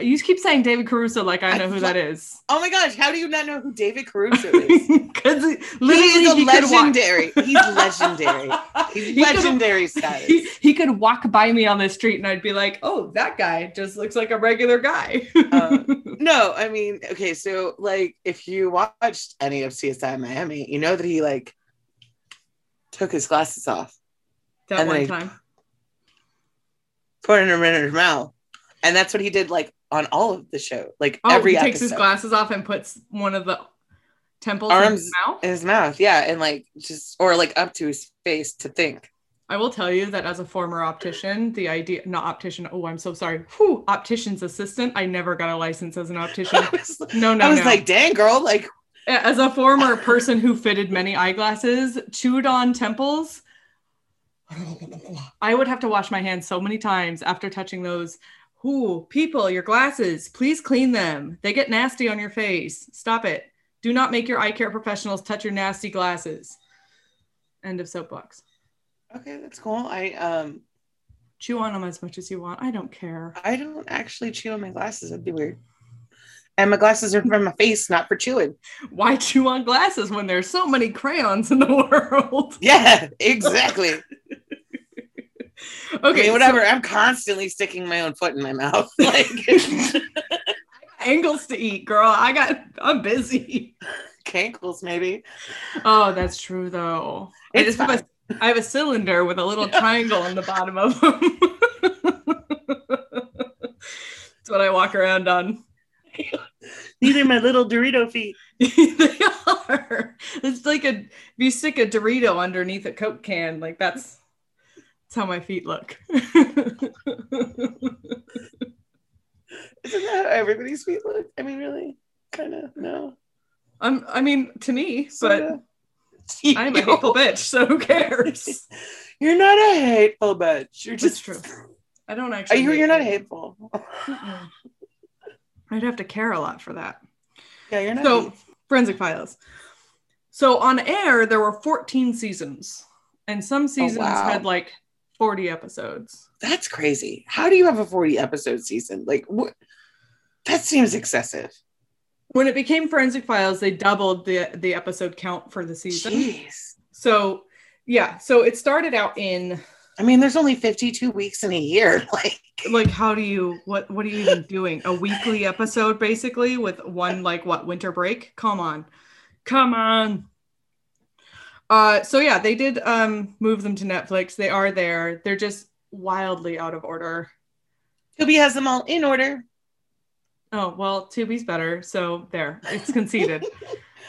You keep saying David Caruso like I know I who that is. Oh my gosh, how do you not know who David Caruso is? Because he literally is a he could walk- legendary. He's legendary. He's He legendary status. He, he could walk by me on the street and I'd be like, oh, that guy just looks like a regular guy. Uh, No, I mean, okay, so like if you watched any of CSI Miami, you know that he like took his glasses off, that and one time. put them in his mouth, and that's what he did like on all of the show, like Oh, every he takes episode. his glasses off and puts one of the temples in his mouth. in his mouth, yeah, and like just or like up to his face to think. I will tell you that as a former optician, the idea, not optician, oh, I'm so sorry. Whew, optician's assistant. I never got a license as an optician. Was, No, no, I was no. like, dang girl, like as a former person who fitted many eyeglasses, chewed on temples, I would have to wash my hands so many times after touching those. Who people, your glasses, please clean them. They get nasty on your face. Stop it. Do not make your eye care professionals touch your nasty glasses. End of soapbox. okay, that's cool. I um Chew on them as much as you want. I don't care. I don't actually chew on my glasses. That'd be weird. And my glasses are for my face, not for chewing. Why chew on glasses when there's so many crayons in the world? Yeah, exactly. Okay, okay, so- whatever. I'm constantly sticking my own foot in my mouth. Like angles to eat, girl. I got. I'm busy. cankles, maybe. Oh, that's true though. I It's just have a, I have a cylinder with a little triangle on the bottom of them. That's what I walk around on. These are my little Dorito feet. they are. It's like a if you stick a Dorito underneath a Coke can, like that's that's how my feet look. Isn't that how everybody's feet look? I mean, really? Kind of, no. I'm. I mean, to me, but Sorta. I'm a hateful bitch, so who cares? You're not a hateful bitch. You're That's just true. I don't actually. you? You're not hateful. I'd have to care a lot for that. Yeah, you're not. So, hateful. Forensic Files. So on air, there were 14 seasons, and some oh, seasons wow. had like 40 episodes. That's crazy. How do you have a 40 episode season? Like, what? That seems excessive. When it became Forensic Files, they doubled the the episode count for the season. Jeez. So yeah, so it started out in I mean, there's only 52 weeks in a year. Like, like how do you what what are you even doing? A weekly episode basically with one like what winter break? Come on. Come on. Uh so yeah, they did um move them to Netflix. They are there. They're just wildly out of order. Tubi has them all in order. Oh, well, Tubi's better. So there. It's conceded.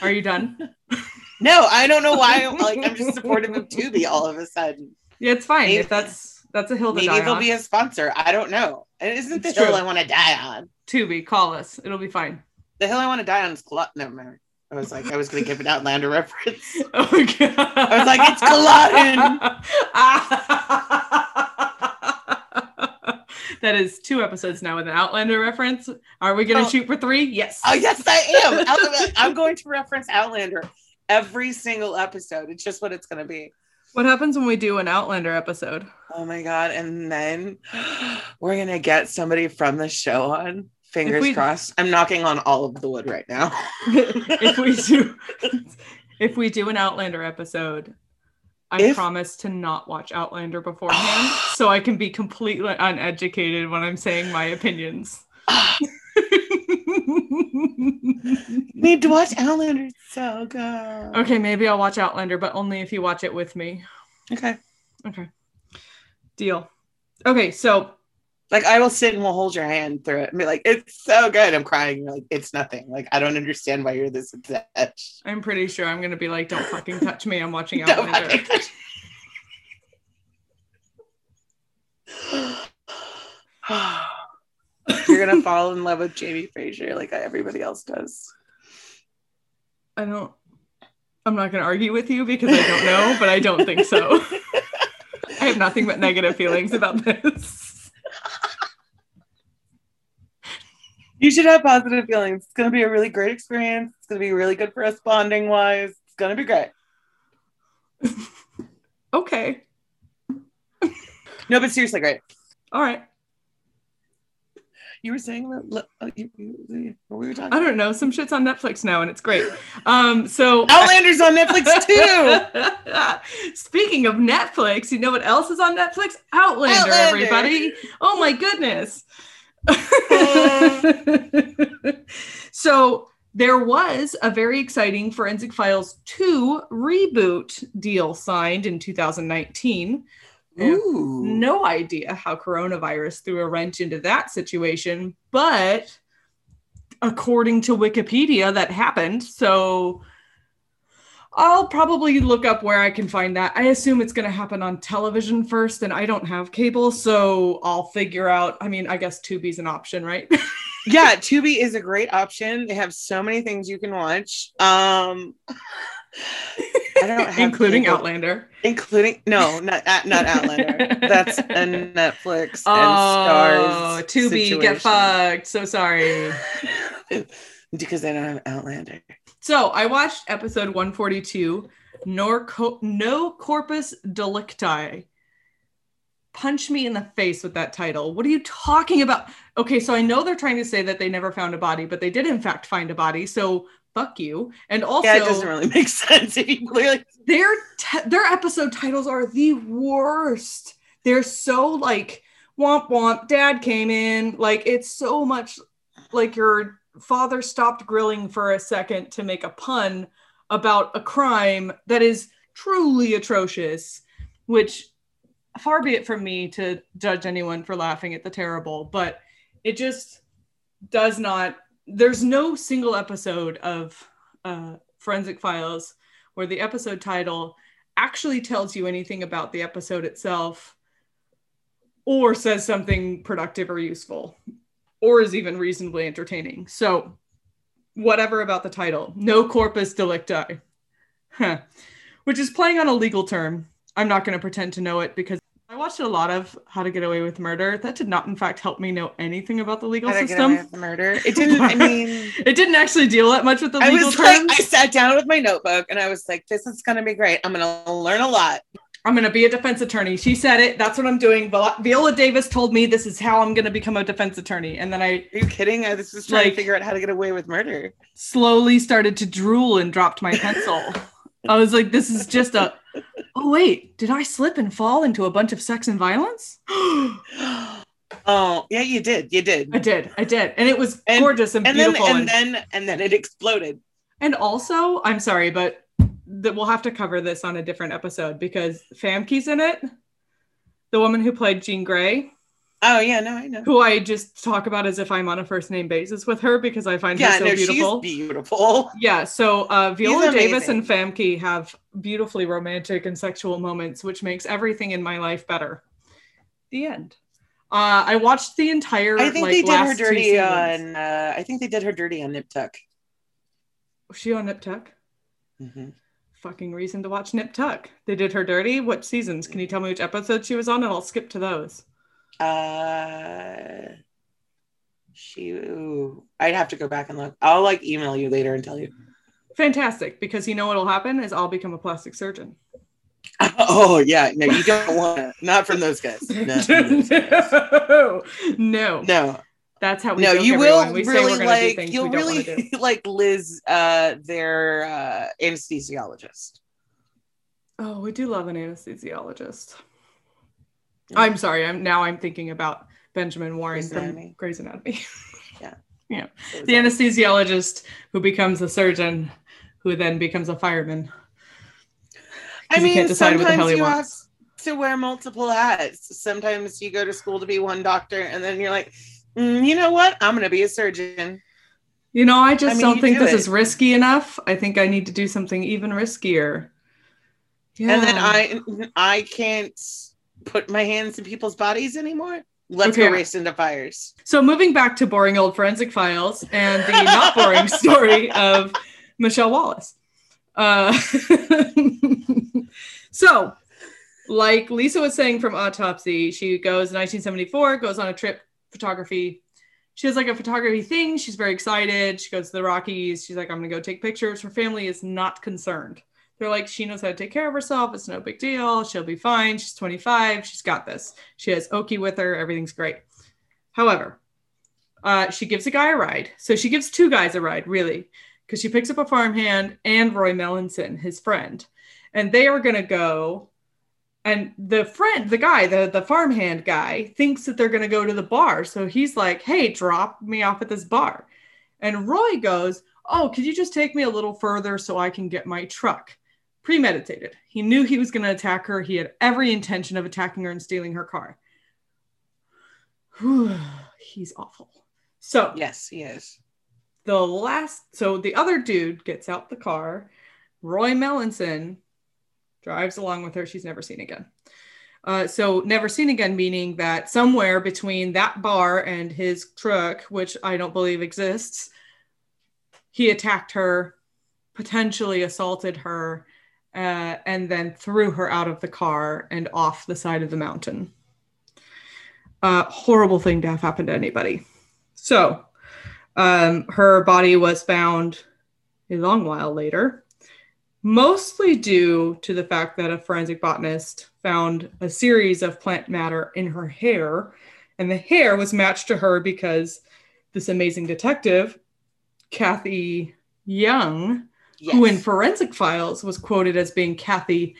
are you done? No, I don't know why. Like, I'm just supportive of Tubi all of a sudden. Yeah, it's fine. Maybe- If that's that's a hill to Maybe die they'll on. be a sponsor. I don't know. It isn't the It's hill true. I want to die on. Tubi, call us. It'll be fine. The hill I want to die on is Clot. Never mind. I was like, I was going to give an Outlander reference. Oh god. I was like, it's that is two episodes now with an Outlander reference. Are we gonna Oh. shoot for three? Yes. Oh, yes, I am. I'm going to reference Outlander every single episode. It's just what it's going to be. What happens when we do an Outlander episode? Oh my God. And then we're going to get somebody from the show on. Fingers we- crossed. I'm knocking on all of the wood right now. if we do if we do an Outlander episode, I If- promise to not watch Outlander beforehand so I can be completely uneducated when I'm saying my opinions. Need to watch Outlander. So good. okay, maybe I'll watch Outlander, but only if you watch it with me. Okay. Okay. Deal. Okay, so Like I will sit and we'll hold your hand through it and be like, it's so good. I'm crying. You're like, it's nothing. Like I don't understand why you're this attached. I'm pretty sure I'm gonna be like, don't fucking touch me. I'm watching touch- You're gonna fall in love with Jamie Fraser like everybody else does. I don't I'm not gonna argue with you because I don't know, but I don't think so. I have nothing but negative feelings about this. You should have positive feelings. It's gonna be a really great experience. It's gonna be really good for us bonding wise. It's gonna be great. Okay. No, but seriously, great. All right. You were saying that you, you, what we were talking. I don't know. Some shit's on Netflix now, and it's great. Um, so Outlander's on Netflix too. Speaking of Netflix, you know what else is on Netflix? Outlander, Outlander. everybody. Oh my goodness. So there was a very exciting Forensic Files 2 reboot deal signed in 2019. Ooh. No idea how coronavirus threw a wrench into that situation, but according to Wikipedia, that happened. So I'll probably look up where I can find that. I assume it's going to happen on television first, and I don't have cable, so I'll figure out. I mean, I guess Tubi's an option, right? yeah, Tubi is a great option. They have so many things you can watch. Um I don't have including cable. Outlander. Including no, not not Outlander. That's a Netflix and Oh, Stars. Tubi, situation. get fucked. So sorry. because they don't have Outlander. So I watched episode 142, nor co- no corpus delicti. Punch me in the face with that title. What are you talking about? Okay, so I know they're trying to say that they never found a body, but they did in fact find a body. So fuck you. And also, yeah, it doesn't really make sense if you clearly. their te- their episode titles are the worst. They're so like womp womp. Dad came in. Like it's so much like your father stopped grilling for a second to make a pun about a crime that is truly atrocious. Which far be it from me to judge anyone for laughing at the terrible, but it just does not. There's no single episode of uh, Forensic Files where the episode title actually tells you anything about the episode itself or says something productive or useful or is even reasonably entertaining. So, whatever about the title, no corpus delicti, huh. which is playing on a legal term. I'm not going to pretend to know it because I watched a lot of How to Get Away with Murder. That did not, in fact, help me know anything about the legal How to get system. away with murder. It didn't. I mean, It didn't actually deal that much with the I legal was terms. like, I sat down with my notebook and I was like, "This is gonna be great. I'm gonna learn a lot." I'm going to be a defense attorney. She said it. That's what I'm doing. Viola Davis told me this is how I'm going to become a defense attorney. And then I Are you kidding? I was just trying Like- to figure out how to get away with murder. slowly started to drool and dropped my pencil. I was like, this is just a. Oh, wait. Did I slip and fall into a bunch of sex and violence? oh, yeah, you did. You did. I did. I did. And it was And- gorgeous and, And then beautiful. and then and then it exploded. And also, I'm sorry, but that we'll have to cover this on a different episode because Famke's in it. The woman who played Jean Grey, Oh yeah, no, I know. who I just talk about as if I'm on a first name basis with her because I find Yeah, her so no, beautiful. she's beautiful. yeah, so uh, Viola Davis and Famke have beautifully romantic and sexual moments, which makes everything in my life better. The end. Uh, I watched the entire. I think like, they did her dirty on. Uh, I think they did her dirty on Nip Tuck. Was she on Nip Tuck? hmm fucking reason to watch Nip Tuck. They did her dirty. What seasons? Can you tell me which episode she was on? And I'll skip to those. Uh, she. ooh, I'd have to go back and look. I'll like email you later and tell you. Fantastic, because you know what'll happen is I'll become a plastic surgeon. Oh yeah, no, you don't want to. Not from those guys. No, no, no, no, that's how we. no. You everyone. will We really like. You'll we don't wanna really like Liz, uh, their uh, anesthesiologist. Oh, we do love an anesthesiologist. I'm sorry. I'm now. I'm thinking about Benjamin Warren Grey's from Anatomy. Grey's Anatomy. So the anesthesiologist who becomes a surgeon, who then becomes a fireman. I 'Cause he mean, can't decide what the hell sometimes he you have to wear multiple hats. Sometimes you go to school to be one doctor, and then you're like, "Mm, you know what? I'm going to be a surgeon. You know, I just I mean, don't think do this it. is risky enough. I think I need to do something even riskier. Yeah. And then I, I can't put my hands in people's bodies anymore. Let's Okay. go race into fires. So moving back to boring old forensic files and the not boring story of Michelle Wallace. Uh, so, like Lisa was saying from Autopsy, she goes 1974, goes on a trip photography. She has like a photography thing. She's very excited. She goes to the Rockies. She's like, I'm gonna go take pictures. Her family is not concerned. They're like, she knows how to take care of herself. It's no big deal. She'll be fine. She's 25. She's got this. She has Oki with her. Everything's great. However, Uh, she gives a guy a ride. So she gives two guys a ride, really, because she picks up a farmhand and Roy Melanson, his friend. And they are going to go. And the friend, the guy, the, the farmhand guy, thinks that they're going to go to the bar. So he's like, hey, drop me off at this bar. And Roy goes, oh, could you just take me a little further so I can get my truck? Premeditated. He knew he was going to attack her. He had every intention of attacking her and stealing her car. He's awful. So, Yes, he is. the last so the other dude gets out the car roy melanson drives along with her she's never seen again. Uh, so never seen again meaning that somewhere between that bar and his truck which i don't believe exists he attacked her potentially assaulted her uh, and then threw her out of the car and off the side of the mountain. Uh, horrible thing to have happened to anybody. So um, her body was found a long while later, mostly due to the fact that a forensic botanist found a series of plant matter in her hair, and the hair was matched to her because this amazing detective, Kathy Young, Yes. who in forensic files was quoted as being Kathy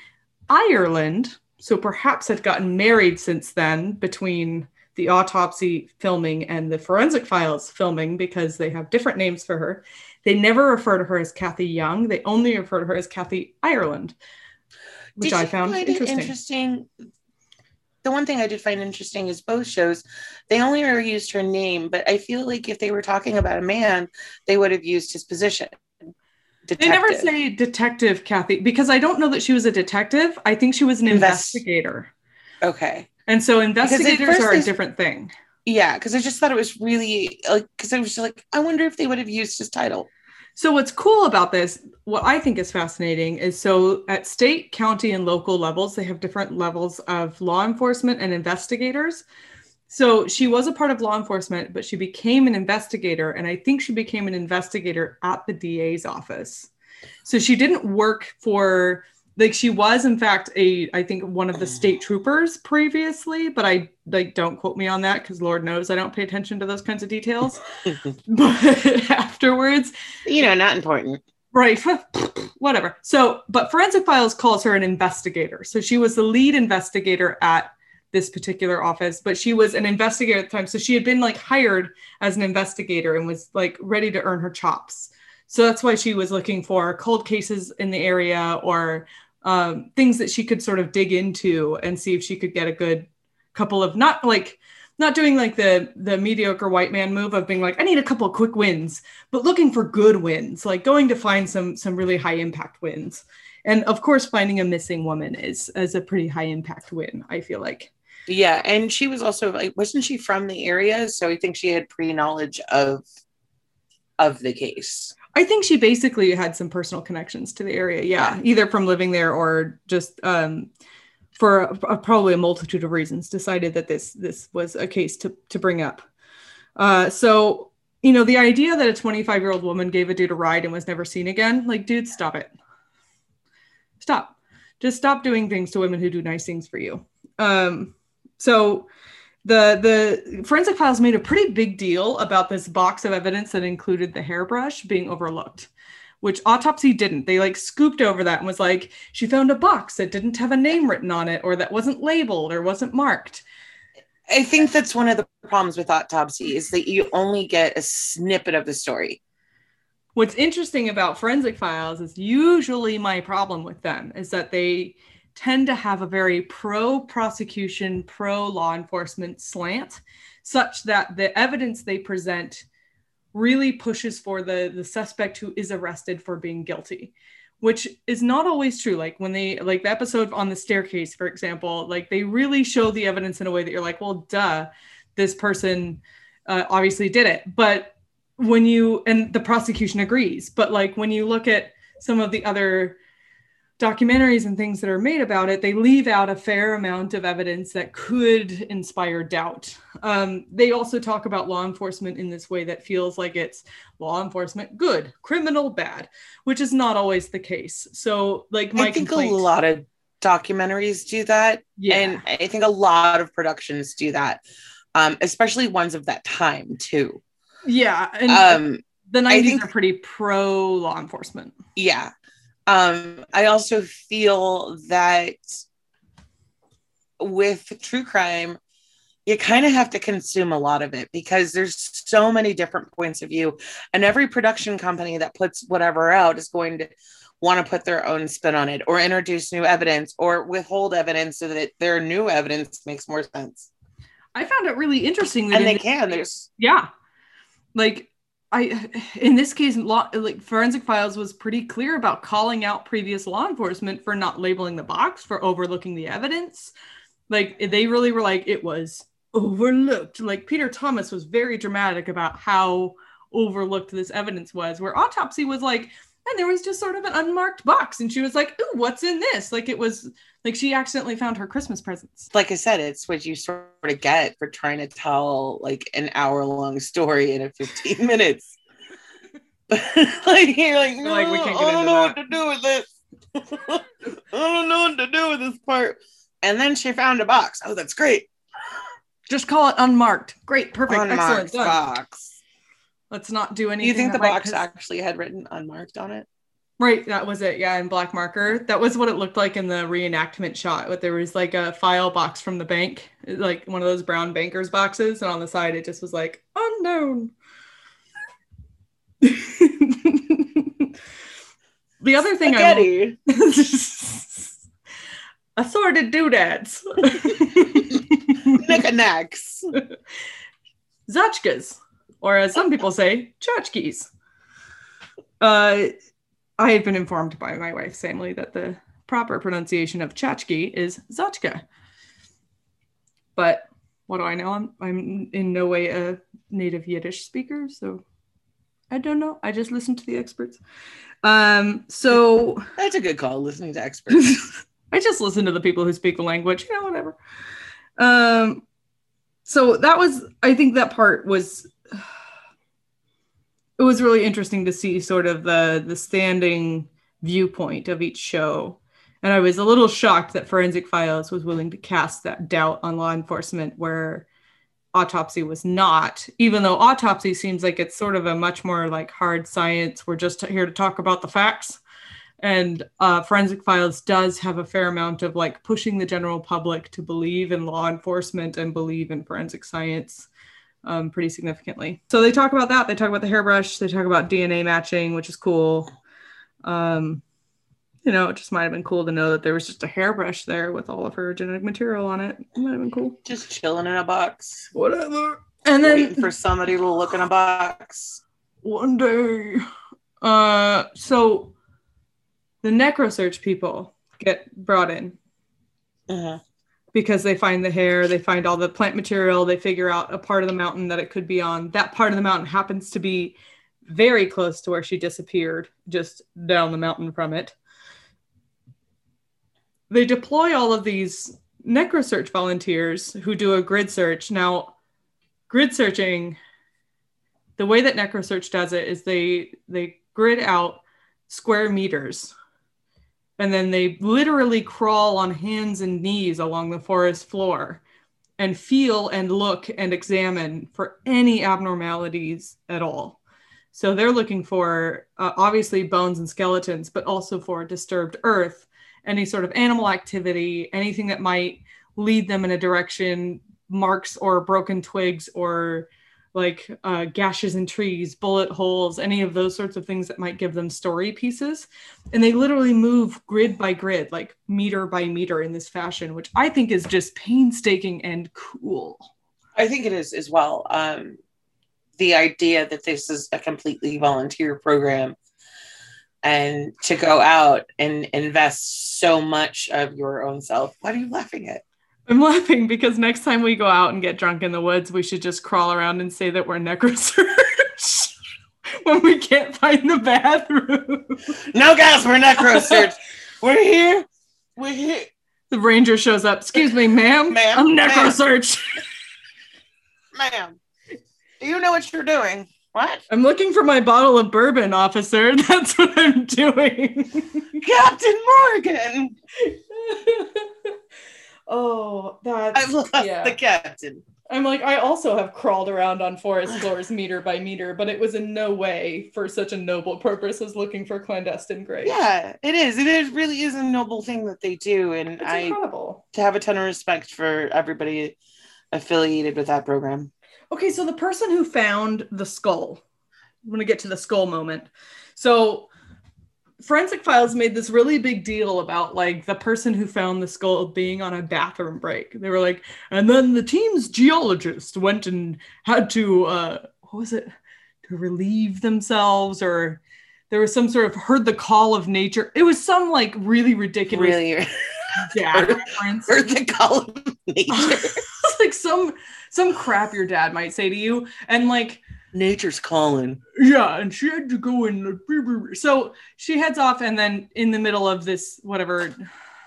Ireland, so perhaps had gotten married since then between the autopsy filming and the forensic files filming because they have different names for her. They never refer to her as Kathy Young, they only refer to her as Kathy Ireland, which Did I found interesting. Interesting. The one thing I did find interesting is both shows, they only ever used her name, but I feel like if they were talking about a man, they would have used his position. They never say detective Kathy because I don't know that she was a detective. I think she was an Invest- investigator. Okay. And so investigators are a different thing. Yeah, because I just thought it was really like because I was just like, I wonder if they would have used his title. So what's cool about this, what I think is fascinating is so at state, county, and local levels, they have different levels of law enforcement and investigators. So she was a part of law enforcement, but she became an investigator, and I think she became an investigator at the DA's office. So she didn't work for like she was in fact a I think one of the oh. state troopers previously, but I like don't quote me on that because Lord knows I don't pay attention to those kinds of details. but afterwards, You know, not important. Right. Whatever. So, but Forensic Files calls her an investigator. So she was the lead investigator at this particular office, but she was an investigator at the time. So she had been like hired as an investigator and was like ready to earn her chops. So that's why she was looking for cold cases in the area or um, things that she could sort of dig into and see if she could get a good couple of not like not doing like the the mediocre white man move of being like I need a couple of quick wins, but looking for good wins, like going to find some some really high impact wins. And of course, finding a missing woman is is a pretty high impact win. I feel like. Yeah, and she was also like, wasn't she from the area? So I think she had pre knowledge of of the case. I think she basically had some personal connections to the area. Yeah, either from living there or just um, for a, a- probably a multitude of reasons, decided that this this was a case to to bring up. Uh, so you know, the idea that a 25 year old woman gave a dude a ride and was never seen again, like, dude, stop it. Stop. Just stop doing things to women who do nice things for you. Um, so the the forensic files made a pretty big deal about this box of evidence that included the hairbrush being overlooked which autopsy didn't they like scooped over that and was like she found a box that didn't have a name written on it or that wasn't labeled or wasn't marked I think that's one of the problems with autopsy is that you only get a snippet of the story. what's interesting about forensic files is usually my problem with them is that they tend to have a very pro prosecution pro law enforcement slant such that the evidence they present really pushes for the the suspect who is arrested for being guilty which is not always true. Like when they like the episode on the staircase for example like they really show the evidence in a way that you're like well duh this person uh, obviously did it. But when you and the prosecution agrees but like when you look at some of the other documentaries and things that are made about it they leave out a fair amount of evidence that could inspire doubt um, they also talk about law enforcement in this way that feels like it's law enforcement good criminal bad which is not always the case so like my I think complaint, a lot of documentaries do that. yeah And I think a lot of productions do that, um, especially ones of that time too. Yeah, and Um, the 90s think- are pretty pro law enforcement. yeah. Um, I also feel that with true crime, you kind of have to consume a lot of it because there's so many different points of view, and every production company that puts whatever out is going to want to put their own spin on it or introduce new evidence or withhold evidence so that their new evidence makes more sense. I found it really interesting that And they can. There's yeah like i in this case law like forensic files was pretty clear about calling out previous law enforcement for not labeling the box for overlooking the evidence. Like they really were like it was overlooked. Like peter thomas was very dramatic about how overlooked this evidence was where autopsy was like and there was just sort of an unmarked box and she was like ooh what's in this like it was like she accidentally found her christmas presents like I said, it's what you sort of get for trying to tell like an hour long story in a 15 minutes. like you're like, They're like, we can't "No, get I don't know that." what to do with this. I don't know what to do with this part. And then she found a box. Oh, that's great. just call it unmarked great perfect excellent done. box. Let's not do Do anything. you think the box actually had written unmarked on it? Right, that was it. Yeah, in black marker. That was what it looked like in the reenactment shot. But there was like a file box from the bank, like one of those brown bankers boxes, and on the side it just was like unknown. the other thing I Spaghetti. assorted doodads, Knickknacks. Zachkas, or as some people say, tchotchkes. Uh, I have been informed by my wife's family that the proper pronunciation of tchotchke is Zachka. But what do I know? I'm, I'm in no way a native Yiddish speaker, so I don't know. I just listen to the experts. Um, so That's a good call, listening to experts. I just listen to the people who speak the language, you know, whatever. Um, so that was, I think that part was, it was really interesting to see sort of the the standing viewpoint of each show, and I was a little shocked that Forensic Files was willing to cast that doubt on law enforcement where autopsy was not even though autopsy seems like it's sort of a much more like hard science. We're just here to talk about the facts. And uh, forensic files does have a fair amount of like pushing the general public to believe in law enforcement and believe in forensic science um, pretty significantly. So they talk about that. They talk about the hairbrush. They talk about dna matching which is cool. Um, you know it just might have been cool to know that there was just a hairbrush there with all of her genetic material on it. It might have been cool. Just chilling in a box. whatever. And waiting then for somebody to look in a box. one day. Uh so the NecroSearch people get brought in. Uh-huh. Because they find the hair they find all the plant material they figure out a part of the mountain that it could be on. That part of the mountain happens to be very close to where she disappeared just down the mountain from it. They deploy all of these NecroSearch volunteers who do a grid search. Now grid searching the way that NecroSearch does it is they they grid out square meters and then they literally crawl on hands and knees along the forest floor and feel and look and examine for any abnormalities at all. So they're looking for uh, obviously bones and skeletons but also for disturbed earth any sort of animal activity anything that might lead them in a direction marks or broken twigs or like uh, gashes in trees, bullet holes, any of those sorts of things that might give them story pieces. And they literally move grid by grid, like meter by meter in this fashion, which I think is just painstaking and cool. I think it is as well. Um, the idea that this is a completely volunteer program and to go out and invest so much of your own self. What are you laughing at? I'm laughing because next time we go out and get drunk in the woods, we should just crawl around and say that we're NecroSearch when we can't find the bathroom. No, guys, we're NecroSearch. we're here. We're here. The ranger shows up. Excuse me, ma'am. Ma'am, I'm ma'am. NecroSearch. Ma'am, do you know what you're doing? What? I'm looking for my bottle of bourbon, officer. That's what I'm doing. Captain Morgan. Oh, that I've lost Yeah. the captain. I'm like, I also have crawled around on forest floors meter by meter, but it was in no way for such a noble purpose as looking for clandestine graves. Yeah, it is. It is really is a noble thing that they do, and It's I incredible. to have a ton of respect for everybody affiliated with that program. Okay, so the person who found the skull, I'm gonna get to the skull moment. So Forensic Files made this really big deal about like the person who found the skull being on a bathroom break. They were like, and then the team's geologist went and had to uh what was it? To relieve themselves or there was some sort of heard the call of nature. It was some like really ridiculous Really dad Heard- heard the call of nature. like some some crap your dad might say to you and like Nature's calling. yeah and she had to go in uh, so she heads off and then in the middle of this whatever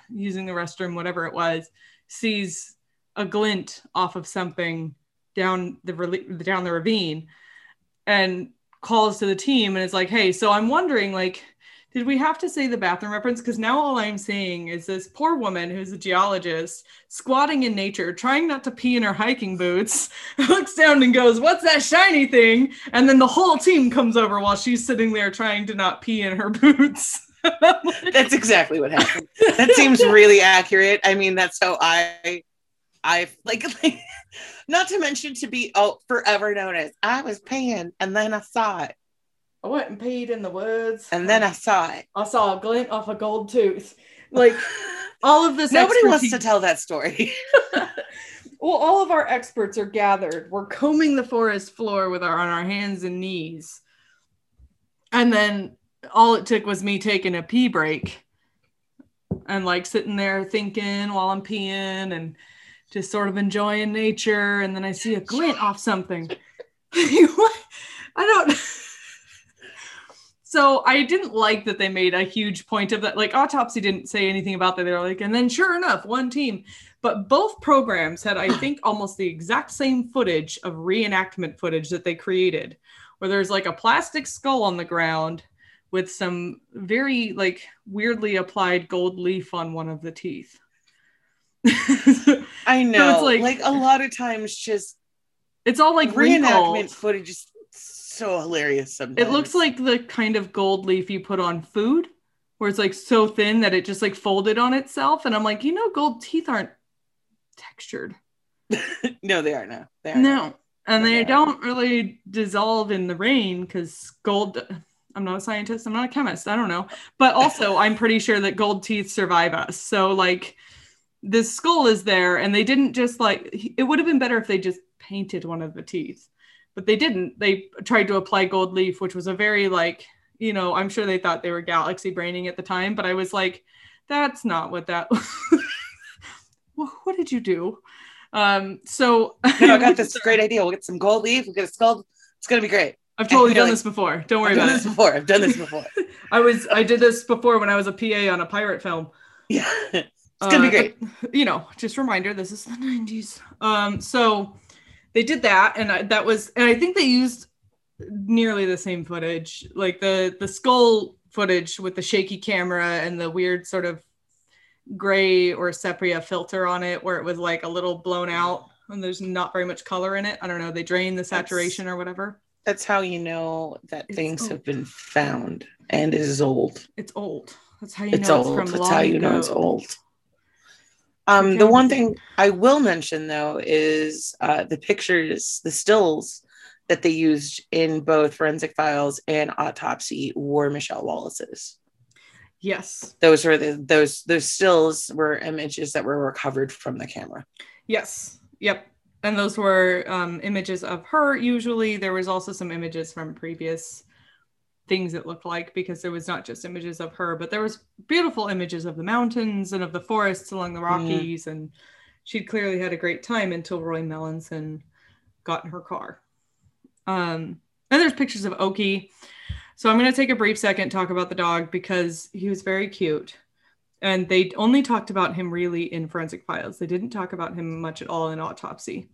using the restroom whatever it was sees a glint off of something down the down the ravine and calls to the team and is like hey so i'm wondering like did we have to say the bathroom reference? Because now all i'm seeing is this poor woman who's a geologist squatting in nature trying not to pee in her hiking boots looks down and goes what's that shiny thing? And then the whole team comes over while she's sitting there trying to not pee in her boots. That's exactly what happened. That seems really accurate. I mean, that's how I, I like, like, not to mention to be oh forever known as I was paying and then I saw it i went and peed in the woods. And then I saw it. I saw a glint off a gold tooth. Like all of this Nobody wants to tell that story. well all of our experts are gathered. We're combing the forest floor with our on our hands and knees. And then all it took was me taking a pee break and like sitting there thinking while i'm peeing and just sort of enjoying nature. And then i see a glint off something. I don't so i didn't like that they made a huge point of that like autopsy didn't say anything about that they were like and then sure enough one team but both programs had i think almost the exact same footage of reenactment footage that they created where there's like a plastic skull on the ground with some very like weirdly applied gold leaf on one of the teeth I know. like- like, a lot of times, just it's all like reenactment wrinkled. footage is so hilarious. Sometimes It looks like the kind of gold leaf you put on food, where it's like so thin that it just like folded on itself. And I'm like, you know, gold teeth aren't textured. no, they are now. They are No. And they they don't really dissolve in the rain because gold. I'm not a scientist. I'm not a chemist. I don't know. But also, I'm pretty sure that gold teeth survive us. So, like, this skull is there, and they didn't just like. It would have been better if they just painted one of the teeth, but they didn't. They tried to apply gold leaf, which was a very like. You know, I'm sure they thought they were galaxy braining at the time, but I was like, that's not what that. Wha- what did you do? Um, so No, I got this great idea. We'll get some gold leaf. We'll get a skull. It's gonna be great. I've totally done like, this before. Don't worry I've done about this it. before. I've done this before. I was I did this before when I was a PA on a pirate film. yeah, it's gonna be Uh, great. but, you know, just reminder, this is the 90s. Um, so they did that, and I, that was, and I think they used nearly the same footage, like the the skull footage with the shaky camera and the weird sort of gray or sepia filter on it, where it was like a little blown out and there's not very much color in it. I don't know. They drained the saturation or whatever. That's how you know that It's things old. have been found and it is old. It's old. That's how you It's know old. it's from That's long how you know it's old. Um, Okay. the one thing I will mention though is uh, the pictures, the stills that they used in both Forensic Files and Autopsy were Michelle Wallace's. Yes. Those were the those those stills were images that were recovered from the camera. Yes. Yep. And those were um, images of her. Usually, there was also some images from previous things it looked like because there was not just images of her, but there was beautiful images of the mountains and of the forests along the Rockies. And she'd clearly had a great time until Roy Melanson got in her car. Um, and there's pictures of Okie. So I'm going to take a brief second talk about the dog because he was very cute and they only talked about him really in forensic files. They didn't talk about him much at all in autopsy.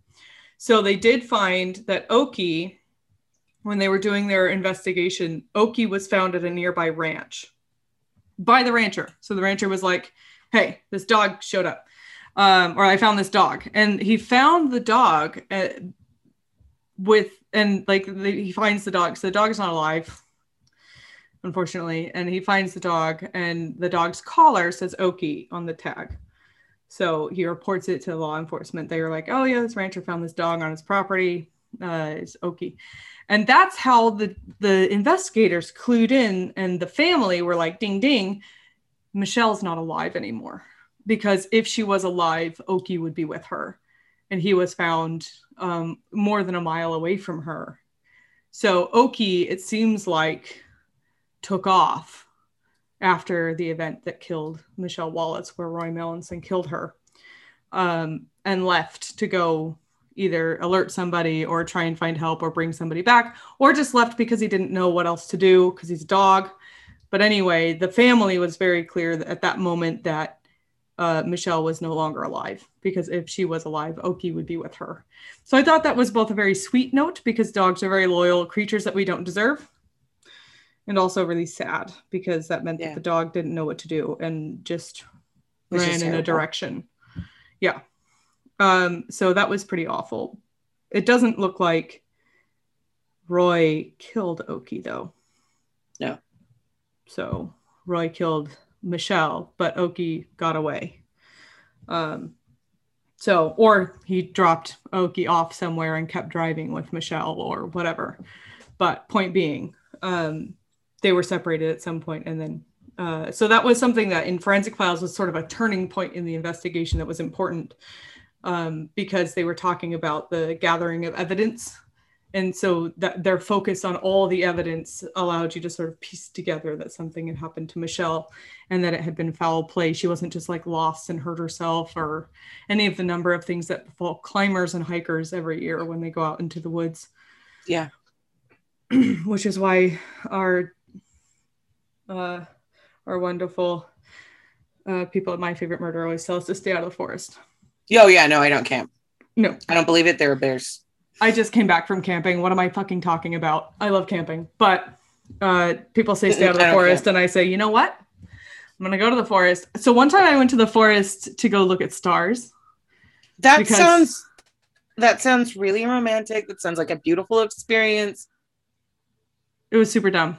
So they did find that Okie, when they were doing their investigation, Oki was found at a nearby ranch by the rancher. So the rancher was like, "Hey, this dog showed up." um, or I found this dog, and he found the dog uh, with, and like the, he finds the dog. So the dog is not alive, unfortunately, and he finds the dog, and the dog's collar says Okie on the tag. So he reports it to law enforcement. They were like, "Oh yeah, this rancher found this dog on his property. Uh, it's Okie," and that's how the the investigators clued in, and the family were like, "Ding ding, Michelle's not alive anymore." because if she was alive, Okie would be with her. And he was found um, more than a mile away from her. So Okie, it seems like, took off after the event that killed Michelle Wallace, where Roy Melanson killed her, um, and left to go either alert somebody or try and find help or bring somebody back, or just left because he didn't know what else to do because he's a dog. But anyway, the family was very clear at that moment that uh, Michelle was no longer alive because if she was alive, Okie would be with her. So I thought that was both a very sweet note because dogs are very loyal creatures that we don't deserve, and also really sad because that meant yeah. that the dog didn't know what to do and just ran in a direction. Yeah. Um, so that was pretty awful. It doesn't look like Roy killed Okie though. No. So Roy killed Michelle, but Okie got away. Um, so, or he dropped Okie off somewhere and kept driving with Michelle or whatever. But point being, um, they were separated at some point, and then uh, so that was something that in forensic files was sort of a turning point in the investigation that was important um, because they were talking about the gathering of evidence. And so that their focus on all the evidence allowed you to sort of piece together that something had happened to michelle and that it had been foul play. She wasn't just like lost and hurt herself or any of the number of things that befall climbers and hikers every year when they go out into the woods. Yeah. Which is why our uh our wonderful uh people at my favorite murder always tell us to stay out of the forest oh yeah no i don't camp no i don't believe it there are bears I just came back from camping. What am I fucking talking about? I love camping, but uh, people say stay out of the forest, and I say, you know what? I'm gonna go to the forest. So one time I went to the forest to go look at stars. That sounds that sounds really romantic. That sounds like a beautiful experience. It was super dumb.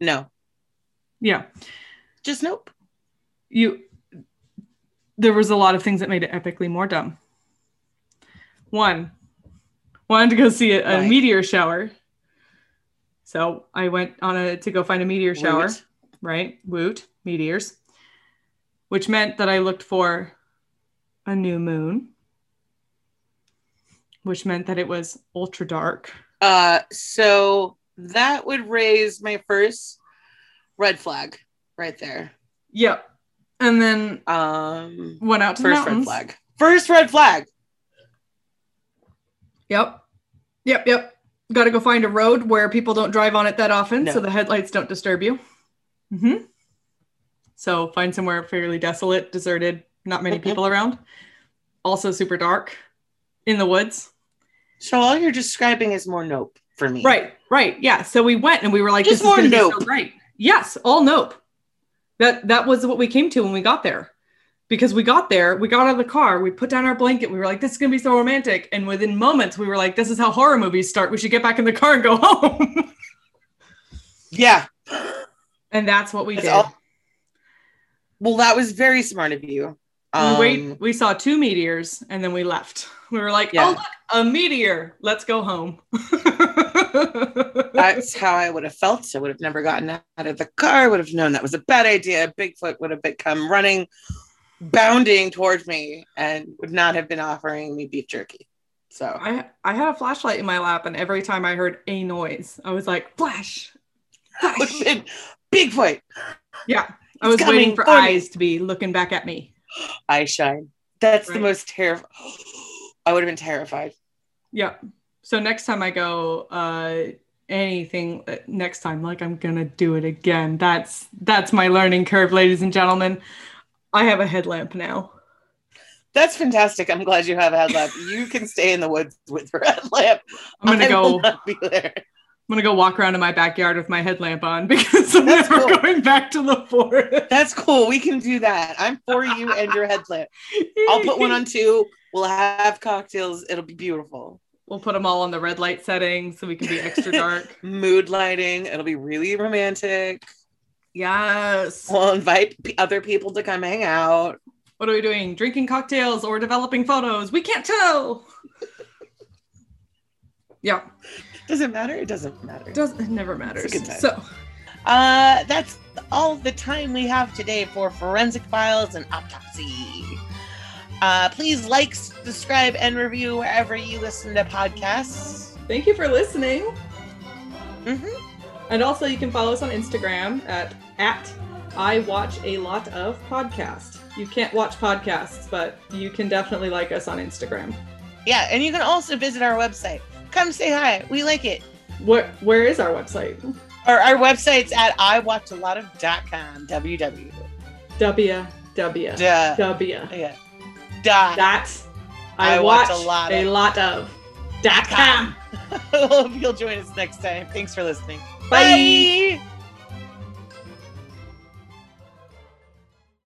No. Yeah. Just nope. You there was a lot of things that made it epically more dumb. One, wanted to go see a, a right. meteor shower. So I went on a to go find a meteor shower, Woot. right? Woot, meteors. Which meant that I looked for a new moon, which meant that it was ultra dark. Uh so that would raise my first red flag right there. Yep. And then um went out to first the mountains. red flag. First red flag. Yep. Yep. Yep. Got to go find a road where people don't drive on it that often no. so the headlights don't disturb you. Mm-hmm. So find somewhere fairly desolate, deserted, not many people around. Also super dark in the woods. So all you're describing is more nope for me. Right, right. Yeah. So we went and we were like, Just this is nope. so great. Yes, all nope. That that was what we came to when we got there because we got there, we got out of the car, we put down our blanket, we were like, this is gonna be so romantic. And within moments, we were like, this is how horror movies start. We should get back in the car and go home. yeah. And that's what we that's did. All- well, that was very smart of you. Um, we wait, we saw two meteors and then we left. We were like, yeah. oh, look, a meteor. Let's go home. That's how I would have felt. I would have never gotten out of the car, I would have known that was a bad idea. Bigfoot would have come running bounding towards me and would not have been offering me beef jerky. So I I had a flashlight in my lap, and every time I heard a noise, I was like, flash. flash. Would have been Bigfoot. Yeah. I was waiting for eyes to be looking back at me. Eye shine. That's right. the most terrifying. I would have been terrified. Yeah. So next time I go, uh, anything uh, next time, like I'm gonna do it again. That's that's my learning curve, ladies and gentlemen. I have a headlamp now. That's fantastic. I'm glad you have a headlamp. you can stay in the woods with your headlamp. I'm gonna I go be there. I'm gonna go walk around in my backyard with my headlamp on because I'm That's never cool. going back to the forest. That's cool. We can do that. I'm for you and your headlamp. I'll put one on too. We'll have cocktails. It'll be beautiful. We'll put them all on the red light setting so we can be extra dark. Mood lighting. It'll be really romantic. yes. We'll invite p- other people to come hang out. What are we doing? Drinking cocktails or developing photos? We can't tell. yeah, Does it matter? It doesn't matter. does it never matters. So Uh, that's all the time we have today for Forensic Files and Autopsy. Uh, please like, subscribe, and review wherever you listen to podcasts. thank you for listening. Mhm. And also, you can follow us on Instagram at at I watch a lot of podcast. You can't watch podcasts, but you can definitely like us on Instagram. Yeah, and you can also visit our website. Come say hi. We like it. Where where is our website? Our, our website's at iwatchalotof.com. www. W W. W. Yeah. Dot. That I, I watch, watch a lot a of- lot of. Dot com. Hope you'll join us next time. Thanks for listening. Bye. Bye.